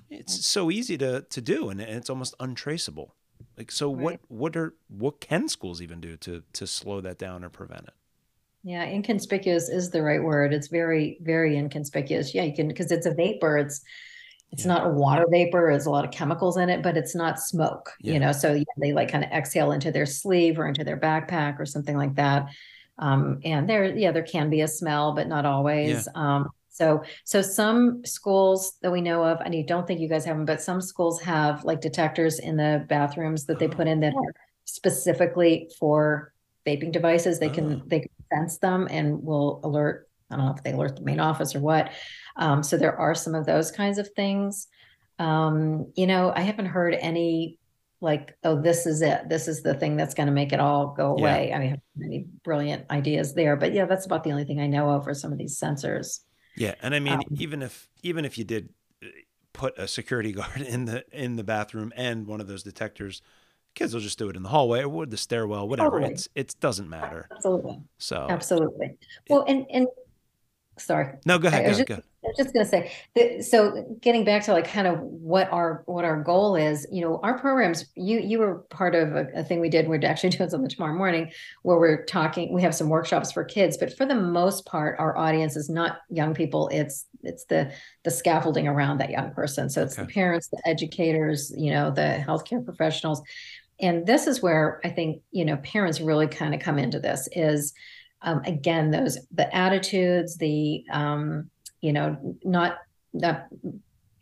it's so easy to to do, and it's almost untraceable. Like, so right. what what are what can schools even do to to slow that down or prevent it? Yeah, inconspicuous is the right word. It's very very inconspicuous. Yeah, you can because it's a vapor. It's it's yeah. not water vapor there's a lot of chemicals in it but it's not smoke yeah. you know so yeah, they like kind of exhale into their sleeve or into their backpack or something like that um, and there yeah there can be a smell but not always um, so so some schools that we know of and i don't think you guys have them but some schools have like detectors in the bathrooms that they put in that are specifically for vaping devices they can oh. they can sense them and will alert I don't know if they alert the main office or what. Um, so there are some of those kinds of things. Um, you know, I haven't heard any like, oh, this is it. This is the thing that's going to make it all go away. Yeah. I mean, I have many brilliant ideas there, but yeah, that's about the only thing I know of for some of these sensors. Yeah, and I mean, um, even if even if you did uh, put a security guard in the in the bathroom and one of those detectors, kids will just do it in the hallway or the stairwell, whatever. Totally. It's it doesn't matter. Absolutely. So absolutely. Well, and and sorry. No, go ahead. I, was, just, go I was just going to say, that, so getting back to like kind of what our what our goal is, you know, our programs. You you were part of a, a thing we did. We're actually doing something tomorrow morning where we're talking. We have some workshops for kids, but for the most part, our audience is not young people. It's it's the the scaffolding around that young person. So it's okay. the parents, the educators, you know, the healthcare professionals, and this is where I think you know parents really kind of come into this is um, again those the attitudes the um, you know not not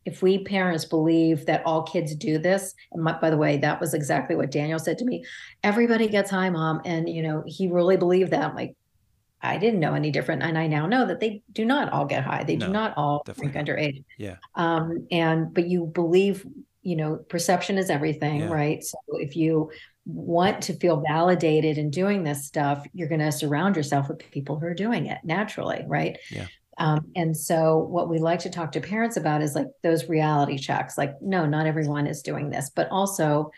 if we parents believe that all kids do this and my, by the way that was exactly what daniel said to me everybody gets high mom and you know he really believed that. I'm like i didn't know any different and i now know that they do not all get high. They no, do not all drink underage. Yeah. Um and but you believe you know perception is everything yeah. right? So if you want to feel validated in doing this stuff, you're going to surround yourself with people who are doing it naturally, right? Yeah. Um, and so, what we like to talk to parents about is like those reality checks. Like, no, not everyone is doing this, but also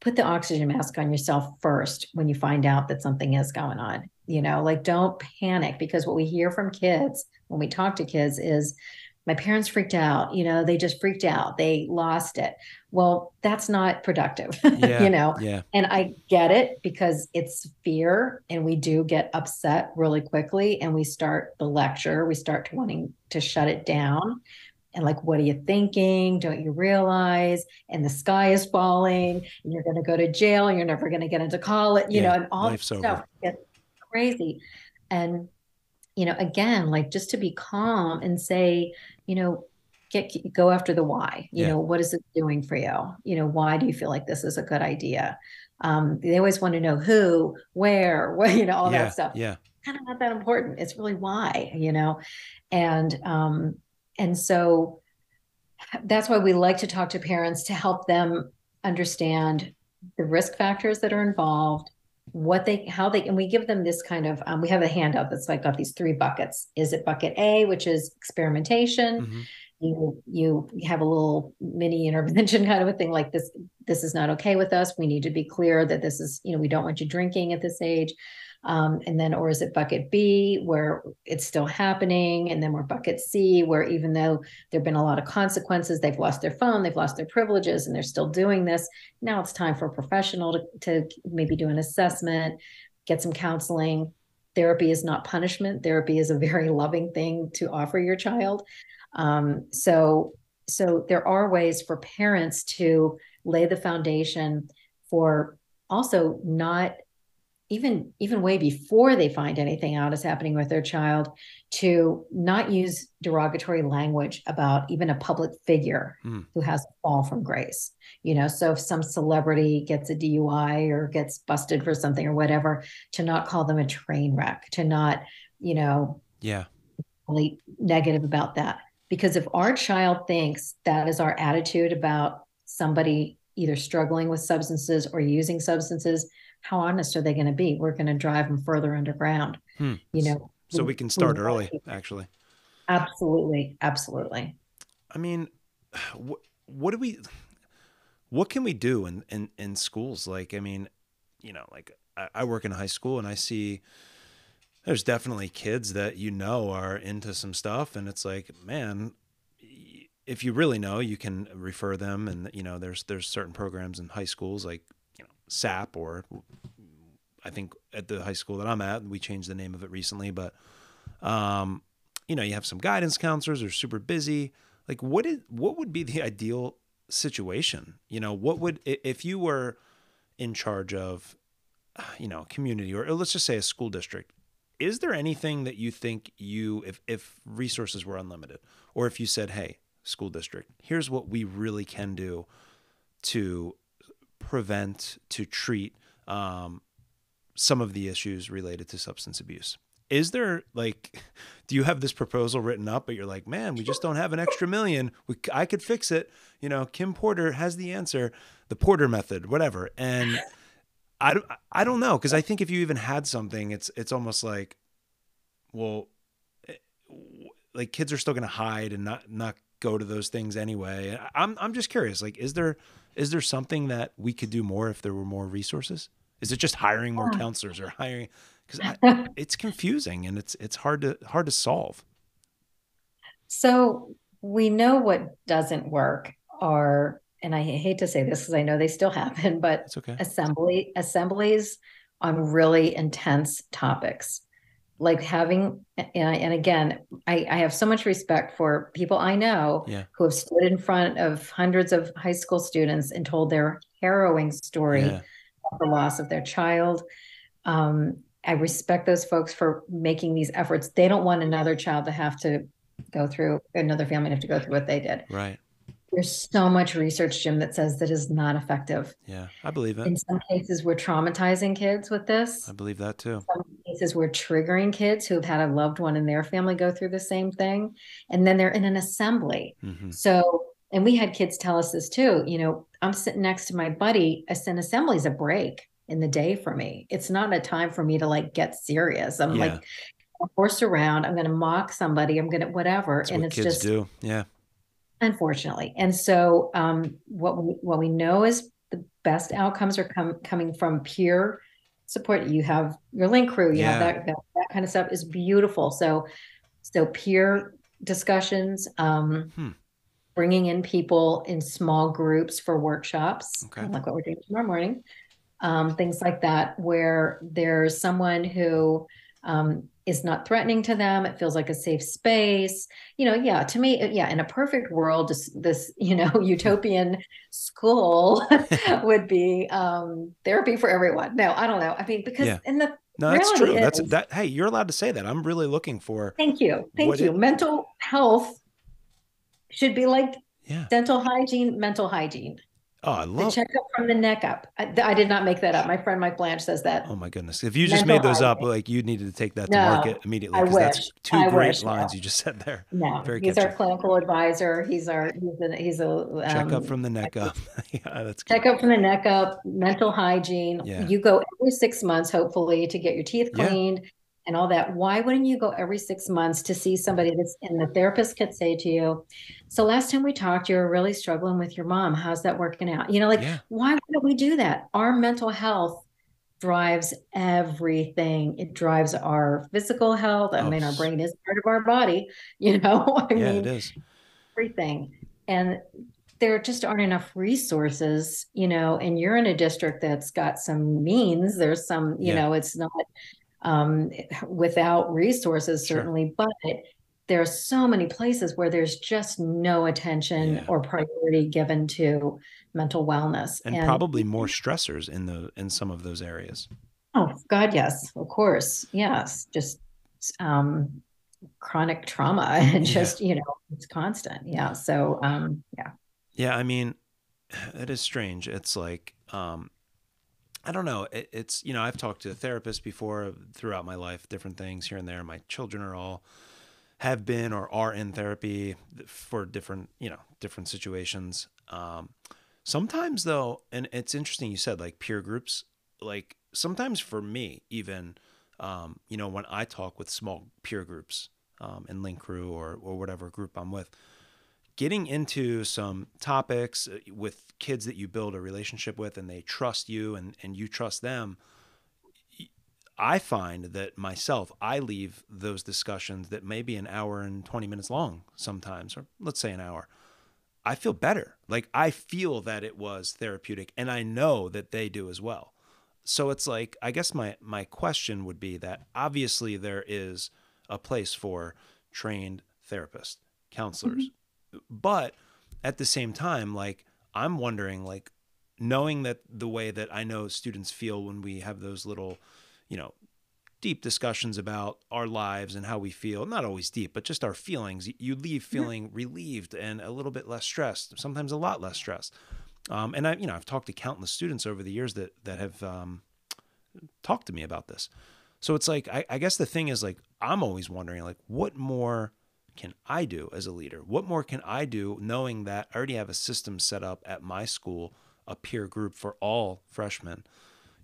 put the oxygen mask on yourself first when you find out that something is going on. You know, like don't panic because what we hear from kids when we talk to kids is, my parents freaked out you know they just freaked out they lost it. Well that's not productive yeah, you know? yeah. and i get it because it's fear and we do get upset really quickly and we start the lecture we start wanting to shut it down. And like what are you thinking? Don't you realize? And the sky is falling and you're going to go to jail and you're never going to get into college you yeah, know and all that stuff gets crazy. And you know, again, like just to be calm and say, you know, get go after the why you Yeah. know what is it doing for you? You know why do you feel like this is a good idea? Um, they always want to know who where what you know all yeah, that stuff. yeah, kind of not that important. It's really why you know? And um and so that's why we like to talk to parents to help them understand the risk factors that are involved what they how they and we give them this kind of um, we have a handout that's like got these three buckets. Is it bucket a which is experimentation? Mhm. you you have a little mini intervention kind of a thing like this this is not okay with us. We need to be clear that this is you know we don't want you drinking at this age um, and then or is it bucket b where it's still happening? And then we're bucket c where even though there have been a lot of consequences they've lost their phone they've lost their privileges and they're still doing this now it's time for a professional to, to maybe do an assessment get some counseling. Therapy is not punishment. Therapy is a very loving thing to offer your child. Um, so so there are ways for parents to lay the foundation for also not even even way before they find anything out is happening with their child to not use derogatory language about even a public figure Hmm. who has a fall from grace. You know so if some celebrity gets a dui or gets busted for something or whatever to not call them a train wreck to not you know yeah, really negative about that. Because if our child thinks that is our attitude about somebody either struggling with substances or using substances how honest are they going to be we're going to drive them further underground Hmm. you know So we can start early, actually. absolutely absolutely I mean, what, what do we, what can we do in, in, in schools? Like, I mean, you know, like I, I work in high school and I see there's definitely kids that you know are into some stuff. And it's like, man, if you really know, you can refer them. And, you know, there's, there's certain programs in high schools like, SAP or I think at the high school that I'm at, we changed the name of it recently, but, um, you know, you have some guidance counselors are super busy. Like what is, what would be the ideal situation? You know, what would, if you were in charge of, you know, community or let's just say a school district, is there anything that you think you, if, if resources were unlimited or if you said, Hey, school district, here's what we really can do to prevent, to treat, um, some of the issues related to substance abuse. Is there like, do you have this proposal written up, but you're like, man, we just don't have an extra million. We, I could fix it. You know, Kim Porter has the answer, the Porter method, whatever. And I I don't know. Cause I think if you even had something, it's, it's almost like, well, eh, like kids are still going to hide and not, not go to those things anyway. I'm, I'm just curious, like, is there, is there something that we could do more if there were more resources? Is it just hiring more counselors or hiring? Because it's confusing and it's it's hard to hard to solve. So we know what doesn't work are, and I hate to say this because I know they still happen, but okay. assembly assemblies on really intense topics like having and, and again I, I have so much respect for people i know Yeah. who have stood in front of hundreds of high school students and told their harrowing story Yeah. of the loss of their child um, i respect those folks for making these efforts they don't want another child to have to go through another family to have to go through what they did Right. there's so much research jim that says that is not effective Yeah. I believe it. in some cases we're traumatizing kids with this I believe that too. some cases we're triggering kids who have had a loved one in their family go through the same thing and then they're in an assembly. Hmm so and we had kids tell us this too you know i'm sitting next to my buddy an assembly is a break in the day for me. It's not a time for me to like get serious. I'm Yeah. like I'm forced around. I'm going to mock somebody. I'm going to whatever. That's and what it's kids just do. Yeah. unfortunately. And so um, what we, what we know is the best outcomes are com- coming from peer support you have your link crew you have that, that that kind of stuff is beautiful so so peer discussions um, Hmm. bringing in people in small groups for workshops Okay. like what we're doing tomorrow morning um, things like that where there's someone who um, is not threatening to them it feels like a safe space you know yeah to me yeah in a perfect world this, this you know utopian school would be um, therapy for everyone no i don't know i mean because Yeah. in the No, that's true. That's that. Hey, you're allowed to say that. I'm really looking for. thank you thank you it- mental health should be like Yeah. dental hygiene, mental hygiene. Oh, I The checkup from the neck up. I, I did not make that up. My friend Mike Blanche says that. Oh my goodness! If you just Mental made those up, like you needed to take that to No, market immediately because that's two I great wish, no. lines you just said there. No, Very he's our clinical advisor. He's our he's a he's a um, Checkup from the neck up. yeah, that's good. checkup from the neck up, mental hygiene. Yeah. You go every six months, hopefully, to get your teeth Yeah. And all that. Why wouldn't you go every six months to see somebody that's and the therapist could say to you, So last time we talked, you were really struggling with your mom. How's that working out? You know, like Yeah. why wouldn't we do that? Our mental health drives everything. It drives our physical health. I Oh, mean, our brain is part of our body, you know. I yeah, mean, it is. everything. And there just aren't enough resources, you know, and you're in a district that's got some means. There's some, you Yeah. know, it's not um, without resources, Sure. certainly, but there are so many places where there's just no attention Yeah. or priority given to mental wellness. And, probably more stressors in the in some of those areas. Oh God, yes, of course, yes. Just um, chronic trauma and Yeah. just you know it's constant. Yeah. So um, yeah. Yeah, I mean, it is strange. It's like, um, I don't know. It, it's you know, I've talked to a therapist before throughout my life, different things here and there. My children are all have been or are in therapy for different you know different situations. Um, sometimes though, and it's interesting you said like peer groups. Like sometimes for me, even um, you know, when I talk with small peer groups um, in Link Crew or or whatever group I'm with getting into some topics uh, with kids that you build a relationship with and they trust you and, and you trust them i find that myself i leave those discussions that may be an hour and 20 minutes long sometimes or let's say an hour. I feel better. Like i feel that it was therapeutic and i know that they do as well. So it's like i guess my my question would be that obviously there is a place for trained therapists counselors but at the same time like i'm wondering like knowing that the way that i know students feel when we have those little you know deep discussions about our lives and how we feel not always deep but just our feelings, you leave feeling relieved and a little bit less stressed sometimes a lot less stressed. Um, and i you know i've talked to countless students over the years that that have um, talked to me about this. So it's like I, I guess the thing is like i'm always wondering like what more can I do as a leader? What more can I do knowing that I already have a system set up at my school, a peer group for all freshmen?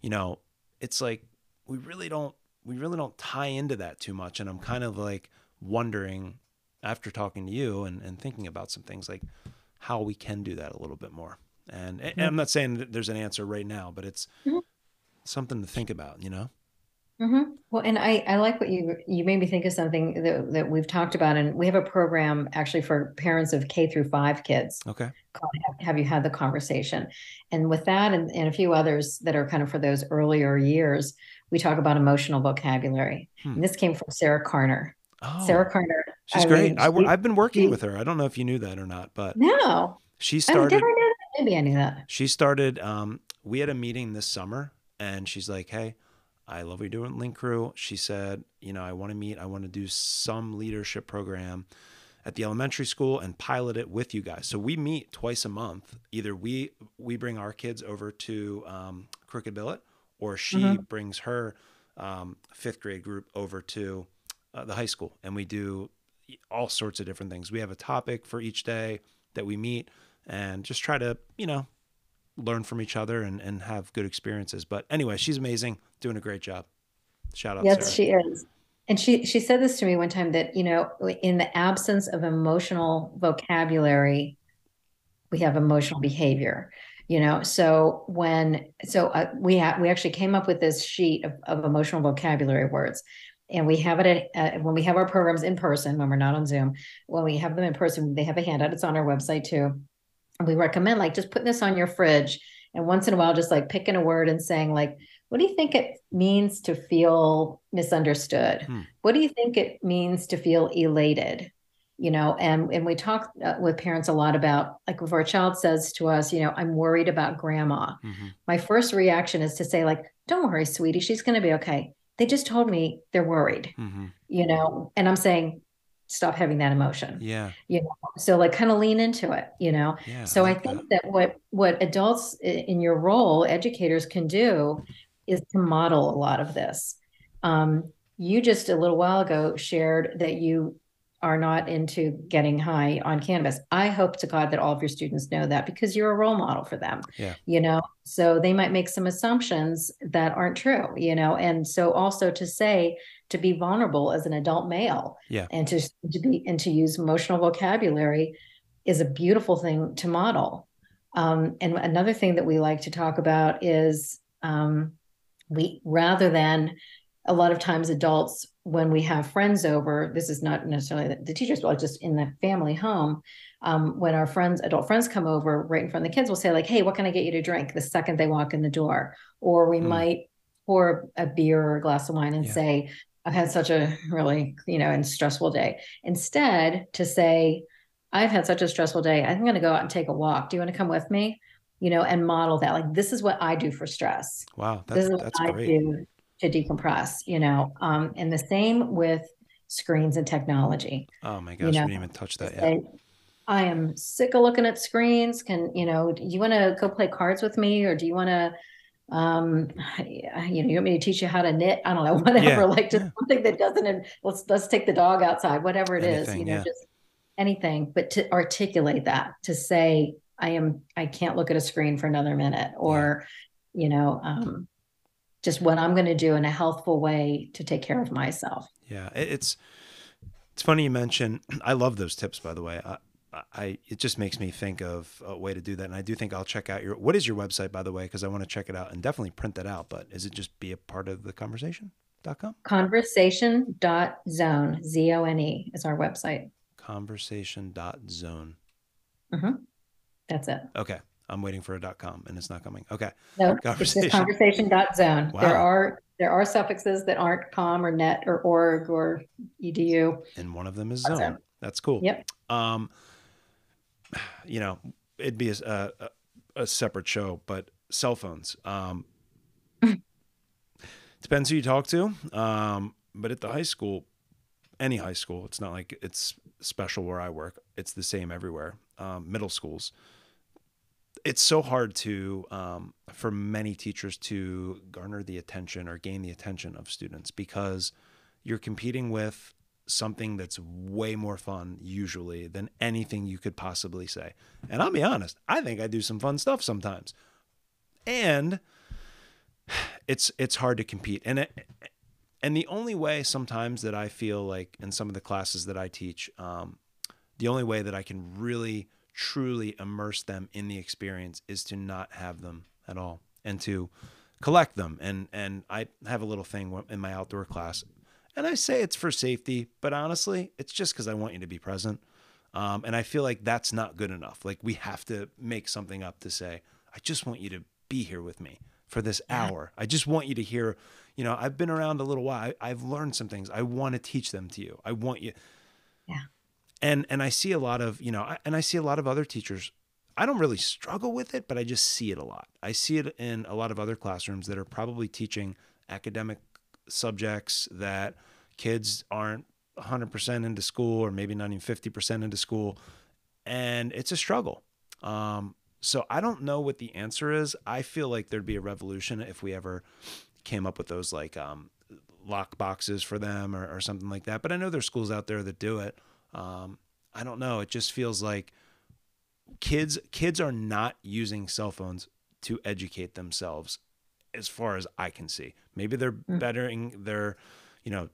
You know, it's like we really don't we really don't tie into that too much. And I'm kind of like wondering after talking to you and, and thinking about some things like how we can do that a little bit more. And, and I'm not saying that there's an answer right now, but it's Mhm. something to think about, you know? Hmm Well, and I, I like what you you made me think of something that, that we've talked about, and we have a program actually for parents of K through five kids. Okay. called Have, Have you had the conversation? And with that, and, and a few others that are kind of for those earlier years, we talk about emotional vocabulary. Hmm. And this came from Sarah Carner. Oh, Sarah Carner. she's I great. mean, I, I've been working she- with her. I don't know if you knew that or not, but No, she started. did I know that? Maybe I knew that. she started um, we had a meeting this summer and she's like hey i love what you're doing link crew. She said you know i want to meet i want to do some leadership program at the elementary school and pilot it with you guys. So we meet twice a month. Either we we bring our kids over to um, crooked billet or she Mhm. brings her um, fifth grade group over to uh, the high school. And we do all sorts of different things. We have a topic for each day that we meet and just try to you know learn from each other and, and have good experiences. But anyway, she's amazing, doing a great job. Shout out Yes, Sarah. she is. And she she said this to me one time that, you know, in the absence of emotional vocabulary, we have emotional behavior. You know, so when so uh, we have we actually came up with this sheet of, of emotional vocabulary words, and we have it at, uh, when we have our programs in person when we're not on Zoom. When we have them in person, they have a handout. It's on our website too. We recommend like just putting this on your fridge, and once in a while, just like picking a word and saying like, what do you think it means to feel misunderstood? Hmm. What do you think it means to feel elated? You know, and and we talk uh, with parents a lot about like if our child says to us, you know, I'm worried about grandma. Mhm. My first reaction is to say like, don't worry, sweetie, she's going to be okay. They just told me they're worried, Mhm. you know, and I'm saying, stop having that emotion. Yeah. You know, so like kind of lean into it, you know. Yeah. so I, I, think that. that what what adults in your role, educators can do is to model a lot of this. Um, you just a little while ago shared that you are not into getting high on cannabis. I hope to God that all of your students know that because you're a role model for them. Yeah. You know, so they might make some assumptions that aren't true, you know, and so also to say to be vulnerable as an adult male Yeah. and to to be and to use emotional vocabulary is a beautiful thing to model. Um, and another thing that we like to talk about is um, we rather than a lot of times adults when we have friends over this is not necessarily the, the teachers but just in the family home um, when our friends adult friends come over right in front of the kids we'll say like hey what can i get you to drink the second they walk in the door or we Mm. might pour a beer or a glass of wine and Yeah. say i've had such a really you know and stressful day instead to say i've had such a stressful day i'm going to go out and take a walk do you want to come with me you know and model that like this is what i do for stress Wow. That's, this That's is what that's I do to decompress, you know. Um, and the same with screens and technology. Oh my you gosh, we didn't even touch that yet. I am sick of looking at screens. Can you know? Do you want to go play cards with me, or do you want to? Um, you know, you want me to teach you how to knit? I don't know, whatever. Yeah, Like just yeah. something that doesn't. Let's let's take the dog outside, whatever it is. Anything, You know, yeah. just anything. But to articulate that, to say, I am. I can't look at a screen for another minute, or you know, um, just what I'm going to do in a healthful way to take care of myself. Yeah, it's it's funny you mention. I love those tips, by the way. I, I it just makes me think of a way to do that, and I do think I'll check out your. What is your website, by the way? Because I want to check it out and definitely print that out. But is it just be a part of the conversation.com? Conversation.zone, Z O N E, is our website. Conversation.zone. That's it. Okay, I'm waiting for a dot .com, and it's not coming. Okay, No, it's Conversation. just conversation.zone. Wow. There are there are suffixes that aren't com or net or org or edu. and one of them is That's zone. That's cool. Yep. Um, you know, it'd be a, a, a separate show, but cell phones. Um, depends who you talk to. Um, but at the high school, any high school, it's not like it's special where I work. It's the same everywhere. Um, middle schools. It's so hard to, um, for many teachers to garner the attention or gain the attention of students because you're competing with something that's way more fun usually than anything you could possibly say. And I'll be honest, I think I do some fun stuff sometimes. And it's it's hard to compete. And it, and the only way sometimes that I feel like in some of the classes that I teach, um, the only way that I can really truly immerse them in the experience is to not have them at all and to collect them. And and I have a little thing in my outdoor class and I say it's for safety, but honestly, it's just because I want you to be present. Um, and I feel like that's not good enough. Like we have to make something up to say, I just want you to be here with me for this hour. I just want you to hear, you know, I've been around a little while. I, I've learned some things. I want to teach them to you. I want you. Yeah. And and I see a lot of, you know, I, and I see a lot of other teachers. I don't really struggle with it, but I just see it a lot. I see it in a lot of other classrooms that are probably teaching academic subjects that kids aren't 100% into school or maybe not even 50% into school and it's a struggle. Um, so i don't know what the answer is. I feel like there'd be a revolution if we ever came up with those like um, lock boxes for them or, or something like that but i know there's schools out there that do it. Um, i don't know. It just feels like kids kids are not using cell phones to educate themselves as far as I can see. Maybe they're Mm. bettering their, you know,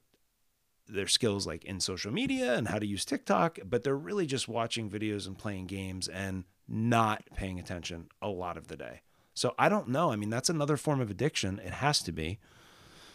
their skills like in social media and how to use TikTok, but they're really just watching videos and playing games and not paying attention a lot of the day. So I don't know. I mean, that's another form of addiction. It has to be.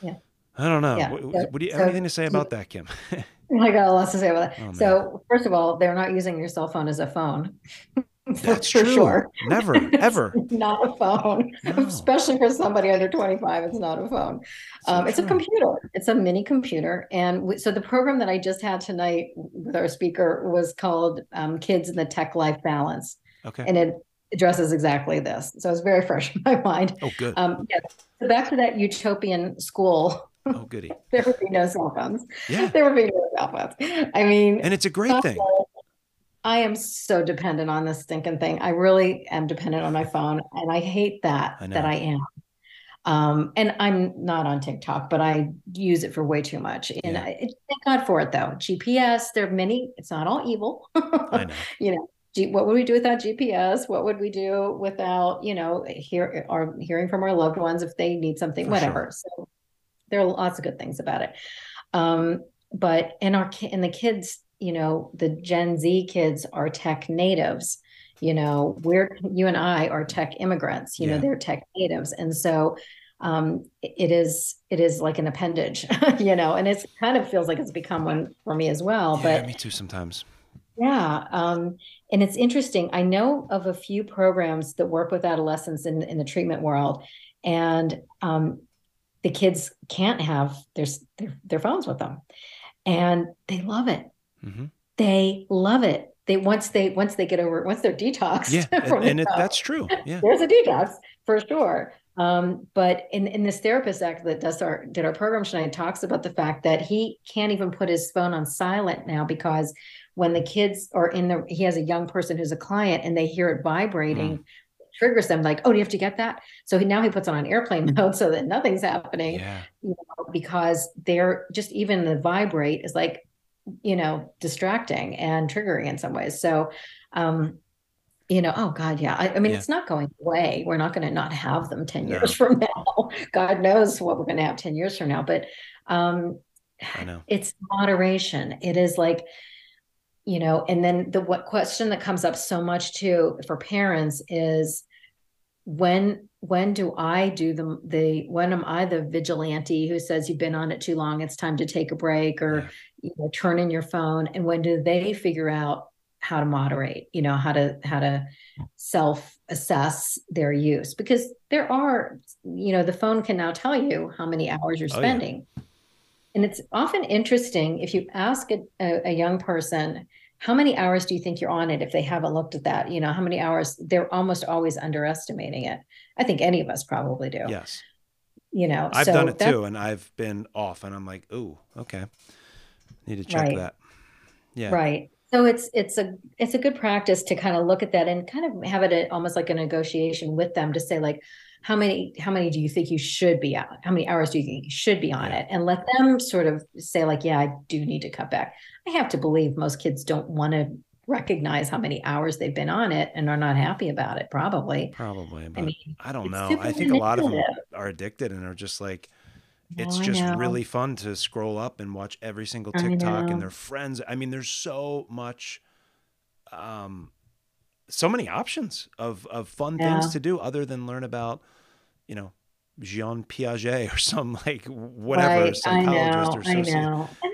Yeah. I don't know. Yeah. What, So- what do you have so- anything to say about that, Kim? I got a lot to say about that. Oh, so first of all, they're not using your cell phone as a phone. That's for true. sure. Never, ever. It's not a phone, No. especially for somebody under 25. It's not a phone. So Um, it's a computer. It's a mini computer. And we, so the program that I just had tonight with our speaker was called um, Kids in the Tech Life Balance. Okay. And it addresses exactly this. So it's very fresh in my mind. Oh, good. Um, yeah. So back to that utopian school Oh, goody. there would be no cell phones. Yeah. There would be no cell phones. I mean, and it's a great thing. I am so dependent on this stinking thing. I really am dependent on my phone, and I hate that I that. I am. Um, and I'm not on TikTok, but I use it for way too much. And Yeah. I, thank God for it, though. GPS, there are many. It's not all evil. I know. you know, G- what would we do without GPS? What would we do without, you know, hear or hearing from our loved ones if they need something, For whatever. So there are lots of good things about it. Um, but in our in the kids, you know, the Gen Z kids are tech natives. You know, we're you and I are tech immigrants. You Yeah. know, they're tech natives, and so um it is it is like an appendage you know and it's kind of feels like it's become one for me as well yeah, but me too sometimes. yeah, um, and it's interesting. I know of a few programs that work with adolescents in in the treatment world, and um, the kids can't have their, their their phones with them, and they love it. Hmm They love it. They once they once they get over once they're detoxed. Yeah. And, and it, that's true. Yeah. there's a detox for sure. Um, but in, in this therapist act that does our did our program tonight talks about the fact that he can't even put his phone on silent now because when the kids are in the he has a young person who's a client and they hear it vibrating, it triggers them like, oh, do you have to get that? So he, now he puts it on airplane mode so that nothing's happening Yeah. you know, because they're just even the vibrate is like, you know, distracting and triggering in some ways. So, um, you know, oh God, yeah. I, I mean, Yeah. it's not going away. We're not going to not have them 10 No. years from now. God knows what we're going to have 10 years from now. But um, I know. it's moderation. It is like, you know, and then the what question that comes up so much too for parents is when when do I do the the when am I the vigilante who says you've been on it too long, it's time to take a break or Yeah. You know turn in your phone and when do they figure out how to moderate, you know, how to how to self assess their use because there are you know the phone can now tell you how many hours you're Oh, yeah. spending. And it's often interesting if you ask a, a, a young person, how many hours do you think you're on it if they haven't looked at that? You know, how many hours? They're almost always underestimating it. I think any of us probably do. Yes. You know, I've so done it too. And I've been off and I'm like, ooh, okay. Need to check Right. that. Yeah. Right. So it's it's a it's a good practice to kind of look at that and kind of have it a, almost like a negotiation with them to say like how many how many do you think you should be out How many hours do you think you should be on Yeah. it? And let them sort of say like, yeah, I do need to cut back. I have to believe most kids don't want to recognize how many hours they've been on it and are not happy about it. Probably. Probably. I I, don't know. I think a lot of them are addicted and are just like, it's I just really fun to scroll up and watch every single TikTok and their friends. I mean, there's so much, um, so many options of of fun Yeah. things to do other than learn about, you know, Jean Piaget or some like whatever Right. Psychologist or I soci- know. And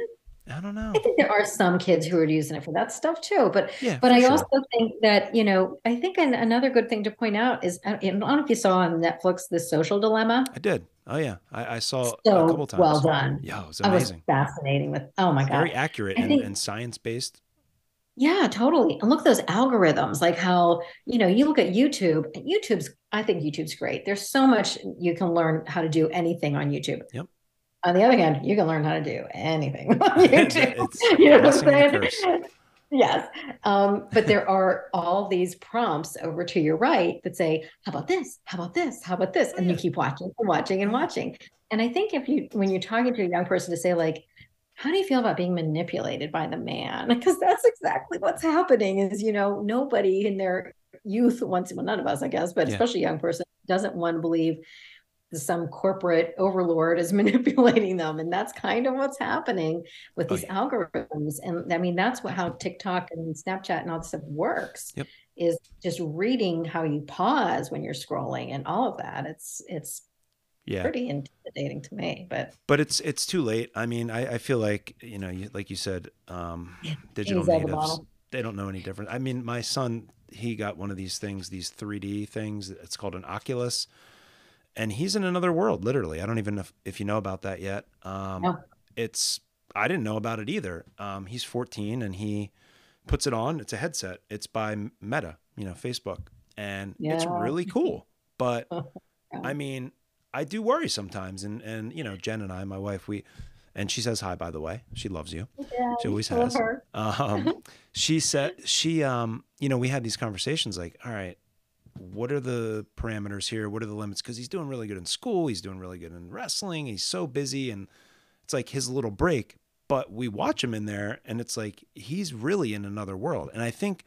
I don't know. I think there are some kids who are using it for that stuff too, but Yeah, but I sure. also think that you know I think an, another good thing to point out is I don't know if you saw on Netflix the Social Dilemma. I did. Oh yeah, I, I saw a So couple times. well done. Yeah, it was I was amazing. fascinating with. Oh my god. Very accurate and, think- and science based. Yeah, totally. And look at those algorithms, like how, you know, you look at YouTube, and YouTube's, I think YouTube's great. There's so much you can learn how to do anything on YouTube. Yep. On the other hand, you can learn how to do anything on YouTube. You know what I'm saying? Yes. Um, but there are all these prompts over to your right that say, how about this? How about this? How about this? And you keep watching and watching and watching. And I think if you, when you're talking to a young person to say, like, how do you feel about being manipulated by the man? Because that's exactly what's happening is, you know, nobody in their youth wants, well, none of us, I guess, but Yeah. especially a young person doesn't want to believe some corporate overlord is manipulating them. And that's kind of what's happening with Oh, these yeah. algorithms. And I mean, that's what how TikTok and Snapchat and all this stuff works. Yep. Is just reading how you pause when you're scrolling and all of that. It's it's Yeah. pretty intimidating to me. But but it's it's too late. I mean, I, I feel like you know, you, like you said, um, digital natives they don't know any different. I mean, my son he got one of these things, these 3D things. It's called an Oculus, and he's in another world, literally. I don't even know if, if you know about that yet. Um, No. It's I didn't know about it either. Um, he's 14 and he puts it on. It's a headset. It's by Meta, you know, Facebook, and it's really cool. But Yeah. I mean, I do worry sometimes. And and you know, Jen and I, my wife, we and she says hi by the way. She loves you. Yeah, She always has. Um, she said she um, you know, we had these conversations like, all right, what are the parameters here? What are the limits? Because he's doing really good in school. He's doing really good in wrestling. He's so busy, and it's like his little break. But we watch him in there, and it's like he's really in another world. And I think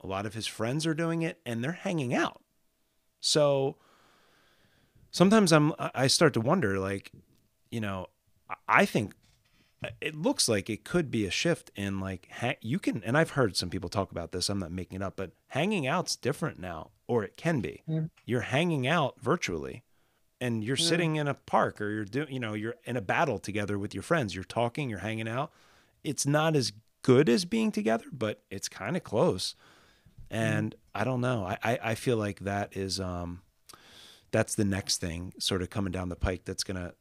a lot of his friends are doing it, and they're hanging out. So sometimes I'm I start to wonder, like, you know, I- think uh, it looks like it could be a shift in like you can and I've heard some people talk about this. I'm not making it up, but hanging out's different now, or it can be. Mm. You're hanging out virtually, and you're Mm. sitting in a park, or you're doing, you know, you're in a battle together with your friends. You're talking, you're hanging out. It's not as good as being together, but it's kind of close. And I don't know. I, I I feel like that is um that's the next thing sort of coming down the pike that's gonna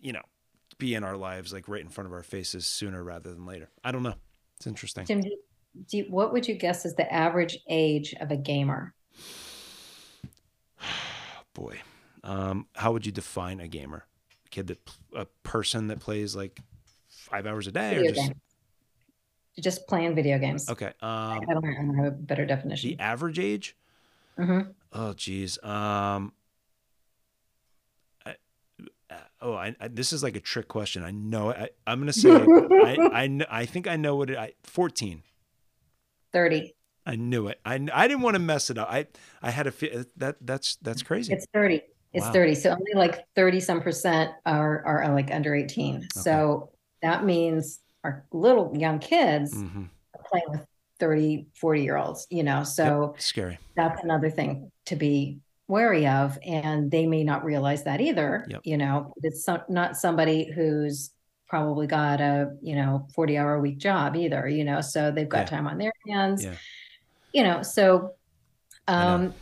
you know be in our lives like right in front of our faces sooner rather than later. I don't know. It's interesting. Tim, you, what would you guess is the average age of a gamer? Boy, um, how would you define a gamer? A kid that a person that plays like five hours a day, or just games. Just playing video games. okay? Um, I don't, I don't have a better definition. the average age? Mm-hmm. Oh, geez. Um, I, uh, oh, I, I, this is like a trick question. I know. I, I'm gonna say. I, I, I think I know what it. I, 14. 30. I knew it. I, I didn't want to mess it up. I, I had a fe- that. That's that's crazy. It's 30. It's Wow. 30. So only like 30 some percent are, are like under 18. So that means our little young kids hmm are playing with 30, 40 year olds, you know, so Scary. that's another thing to be wary of. And they may not realize that either, Yep. you know, it's some, not somebody who's probably got a, you know, 40 hour a week job either, you know, so they've got Yeah. time on their hands, Yeah. you know, so, I know. um,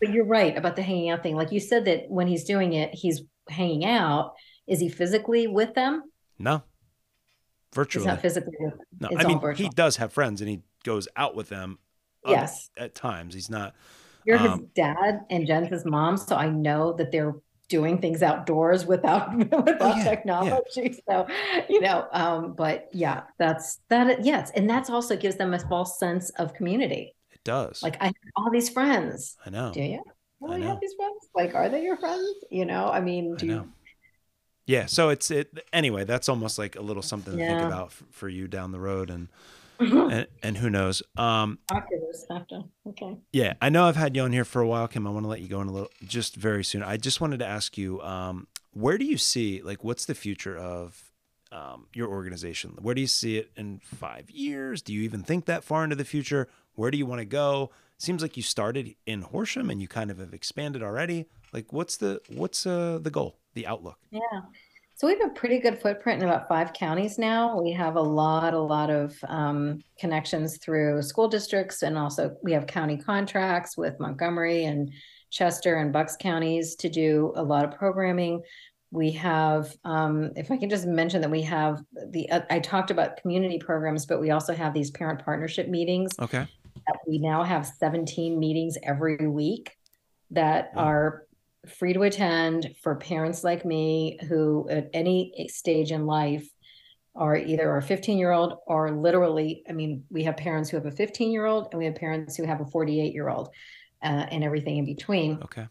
but you're right about the hanging out thing. Like you said that when he's doing it, he's hanging out. Is he physically with them? No. He's Virtually. not physically with them. No. It's I mean, virtual. he does have friends, and he goes out with them. Yes. At times, he's not. You're his Um, dad and Jen's his mom, so I know that they're doing things outdoors without without Oh, yeah, technology. So, you know, um, but yeah, that's that. Yes, and that's also gives them a false sense of community. It does. Like I have all these friends. I know. Do you really know. have these friends? Like, are they your friends? You know, I mean, I do know. you? Yeah. So it's it anyway. That's almost like a little something to think about for you down the road, and Talk and, and who knows. Um. this after. Okay. Yeah. I know I've had you on here for a while, Kim. I want to let you go in a little, just very soon. I just wanted to ask you, um, where do you see like what's the future of um, your organization? Where do you see it in five years? Do you even think that far into the future? Where do you want to go? Seems like you started in Horsham and you kind of have expanded already. Like, what's the what's uh, the goal, the outlook? Yeah. So we have a pretty good footprint in about five counties now. We have a lot, a lot of um, connections through school districts, and also we have county contracts with Montgomery and Chester and Bucks counties to do a lot of programming. We have, um, if I can just mention that we have the, uh, I talked about community programs, but we also have these parent partnership meetings Okay. that we now have 17 meetings every week that are free to attend for parents like me who at any stage in life are either a 15 year old or literally i mean we have parents who have a 15 year old and we have parents who have a 48 year old uh, and everything in between Okay.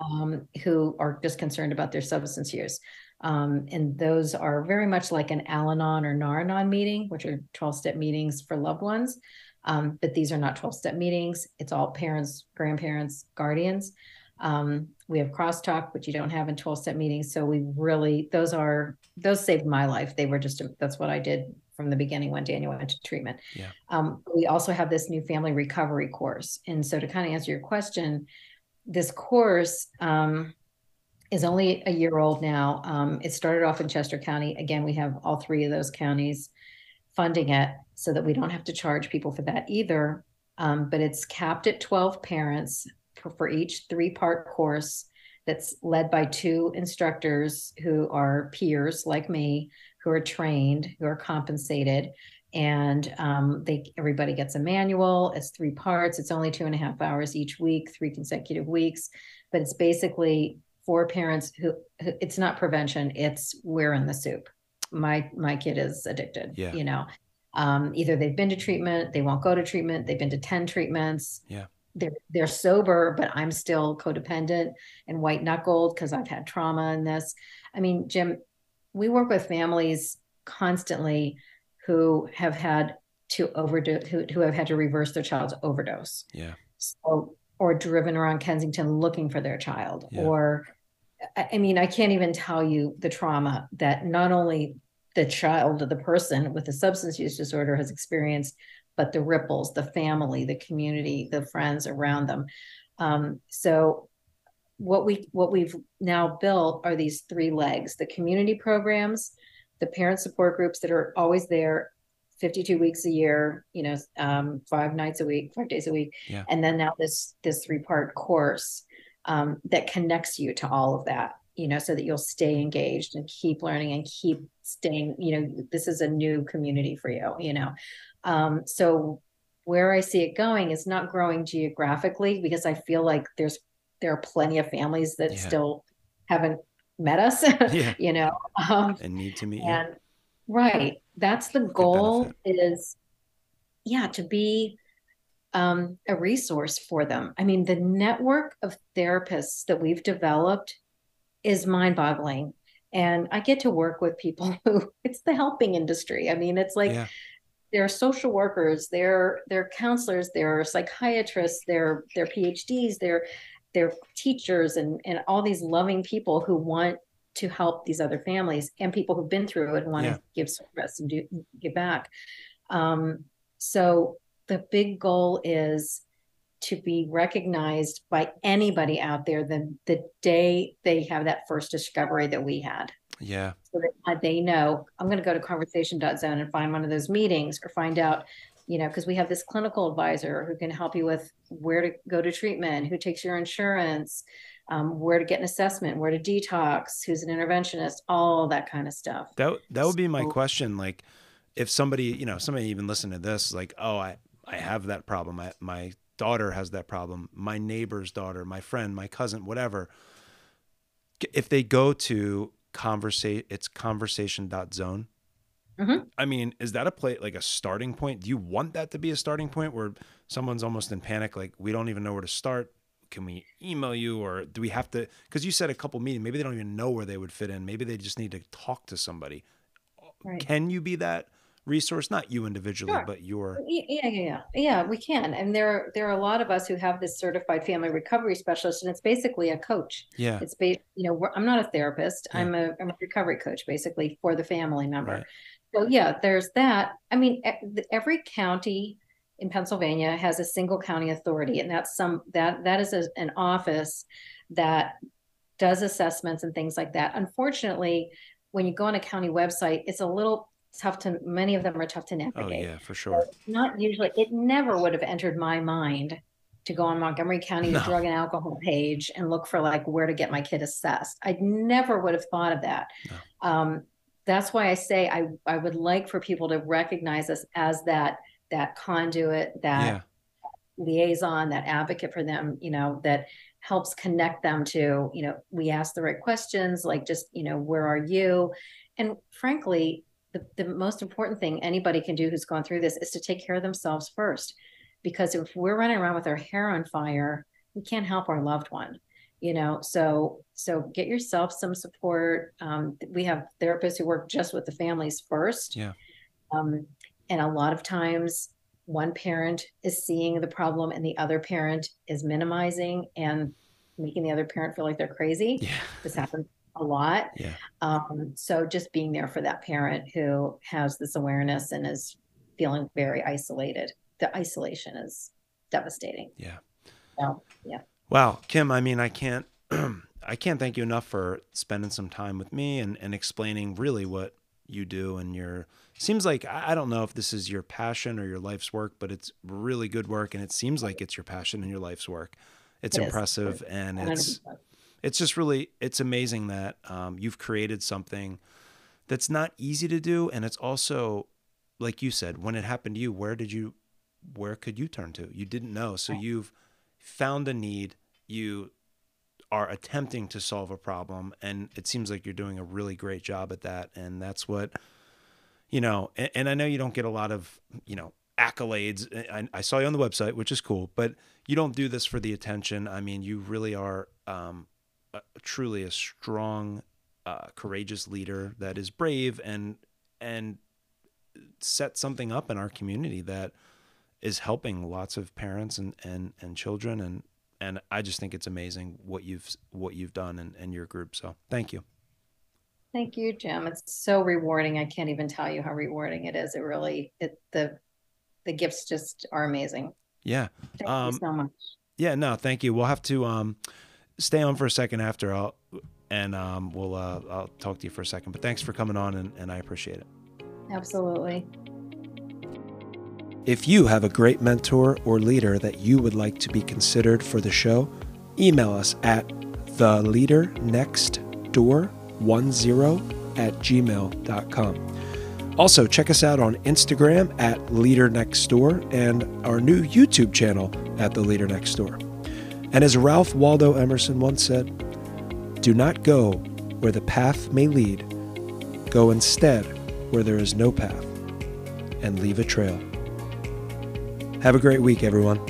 um, who are just concerned about their substance use. Um, and those are very much like an Al Anon or Nar-Anon meeting, which are 12 step meetings for loved ones. Um, but these are not 12 step meetings. It's all parents, grandparents, guardians. Um, we have crosstalk, which you don't have in 12 step meetings. So we really, those are, those saved my life. They were just, that's what I did from the beginning when Daniel went to treatment. Yeah. Um, we also have this new family recovery course. And so to kind of answer your question, this course um, is only a year old now. Um, it started off in Chester County. Again, we have all three of those counties funding it so that we don't have to charge people for that either. Um, but it's capped at 12 parents for, each three part course that's led by two instructors who are peers like me, who are trained, who are compensated. And um, they everybody gets a manual. It's three parts. It's only two and a half hours each week, three consecutive weeks. But it's basically for parents who, who it's not prevention it's we're in the soup my my kid is addicted Yeah. you know um, either they've been to treatment they won't go to treatment they've been to 10 treatments Yeah. They're they're sober but i'm still codependent and white knuckled because i've had trauma in this i mean jim we work with families constantly who have had to overdose who, who have had to reverse their child's overdose Yeah. so or driven around Kensington looking for their child Yeah. or I mean I can't even tell you the trauma that not only the child or the person with a substance use disorder has experienced but the ripples the family the community the friends around them um, so what we what we've now built are these three legs the community programs the parent support groups that are always there 52 weeks a year you know um, five nights a week five days a week Yeah. and then now this this three part course um, that connects you to all of that you know so that you'll stay engaged and keep learning and keep staying you know this is a new community for you you know um, so where i see it going is not growing geographically because i feel like there's there are plenty of families that Yeah. still haven't met us Yeah. you know um, And need to meet you. and right, that's the goal is yeah, to be um, a resource for them. I mean, the network of therapists that we've developed is mind-boggling. And I get to work with people who it's the helping industry. I mean, it's like Yeah. they're social workers, they're they're counselors, they're psychiatrists, they're they're PhDs, they're they're teachers and and all these loving people who want to help these other families and people who've been through it and want Yeah. to give service and do give back. Um, so the big goal is to be recognized by anybody out there the, the day they have that first discovery that we had Yeah. so that they know I'm going to go to conversation.zone and find one of those meetings or find out, you know, because we have this clinical advisor who can help you with where to go to treatment, who takes your insurance, um, where to get an assessment, where to detox, who's an interventionist, all that kind of stuff. That that would be my question. Like, if somebody, you know, somebody even listen to this, like, oh, I I have that problem. I, my daughter has that problem. My neighbor's daughter, my friend, my cousin, whatever. If they go to conversate, it's conversation.zone. Mhm. I mean, is that a play like a starting point? Do you want that to be a starting point where someone's almost in panic, like we don't even know where to start? Can we email you or do we have to? Because you said a couple meetings, maybe they don't even know where they would fit in. Maybe they just need to talk to somebody. Right. Can you be that resource? Not you individually, Sure. but your Yeah, yeah, yeah, we can. And there, there are a lot of us who have this certified family recovery specialist, and it's basically a coach. yeah, It's ba- you know, I'm not a therapist. Yeah. I'm a, I'm a recovery coach, basically for the family member. Right. So yeah, there's that. I mean, every county in Pennsylvania has a single county authority, and that's some that that is a, an office that does assessments and things like that. Unfortunately, when you go on a county website, it's a little tough to. Many of them are tough to navigate. oh yeah, for sure. not usually it never would have entered my mind to go on Montgomery County's No. drug and alcohol page and look for like where to get my kid assessed. I never would have thought of that. Um, that's why I say I I would like for people to recognize us as that that conduit, that Yeah, liaison, that advocate for them, you know, that helps connect them to, you know, we ask the right questions, like just, you know, where are you? And frankly, the, the most important thing anybody can do who's gone through this is to take care of themselves first. Because if we're running around with our hair on fire, we can't help our loved one. You know, so so get yourself some support. Um, we have therapists who work just with the families first. Yeah. Um, and a lot of times one parent is seeing the problem and the other parent is minimizing and making the other parent feel like they're crazy. yeah, This happens a lot. yeah, Um, so just being there for that parent who has this awareness and is feeling very isolated. The isolation is devastating. yeah. So, yeah. Wow, Kim, I mean, I can't I can't thank you enough for spending some time with me and, and explaining really what you do and your seems like I don't know if this is your passion or your life's work, but it's really good work and it seems like it's your passion and your life's work. It's It is. impressive and it's 100%. It's just really it's amazing that um, you've created something that's not easy to do and it's also like you said when it happened to you where did you where could you turn to? You didn't know. So you've found a need. You are attempting to solve a problem and it seems like you're doing a really great job at that and that's what you know and, and i know you don't get a lot of you know accolades. I, I, saw you on the website which is cool but you don't do this for the attention. I mean you really are um, a, truly a strong uh, courageous leader that is brave and and set something up in our community that is helping lots of parents and and and children and and I just think it's amazing what you've what you've done and, and your group. So thank you. Thank you, Jim. It's so rewarding. I can't even tell you how rewarding it is. It really it the the gifts just are amazing. Yeah. Thank um, you so much. Yeah, no, thank you. We'll have to um stay on for a second after I'll and um we'll uh I'll talk to you for a second. But thanks for coming on and, and I appreciate it. Absolutely. If you have a great mentor or leader that you would like to be considered for the show, email us at the leader next theleadernextdoor10 at gmail.com. Also, check us out on Instagram at Leader Next Door and our new YouTube channel at The Leader Next Door. And as Ralph Waldo Emerson once said, do not go where the path may lead, go instead where there is no path, and leave a trail. Have a great week, everyone.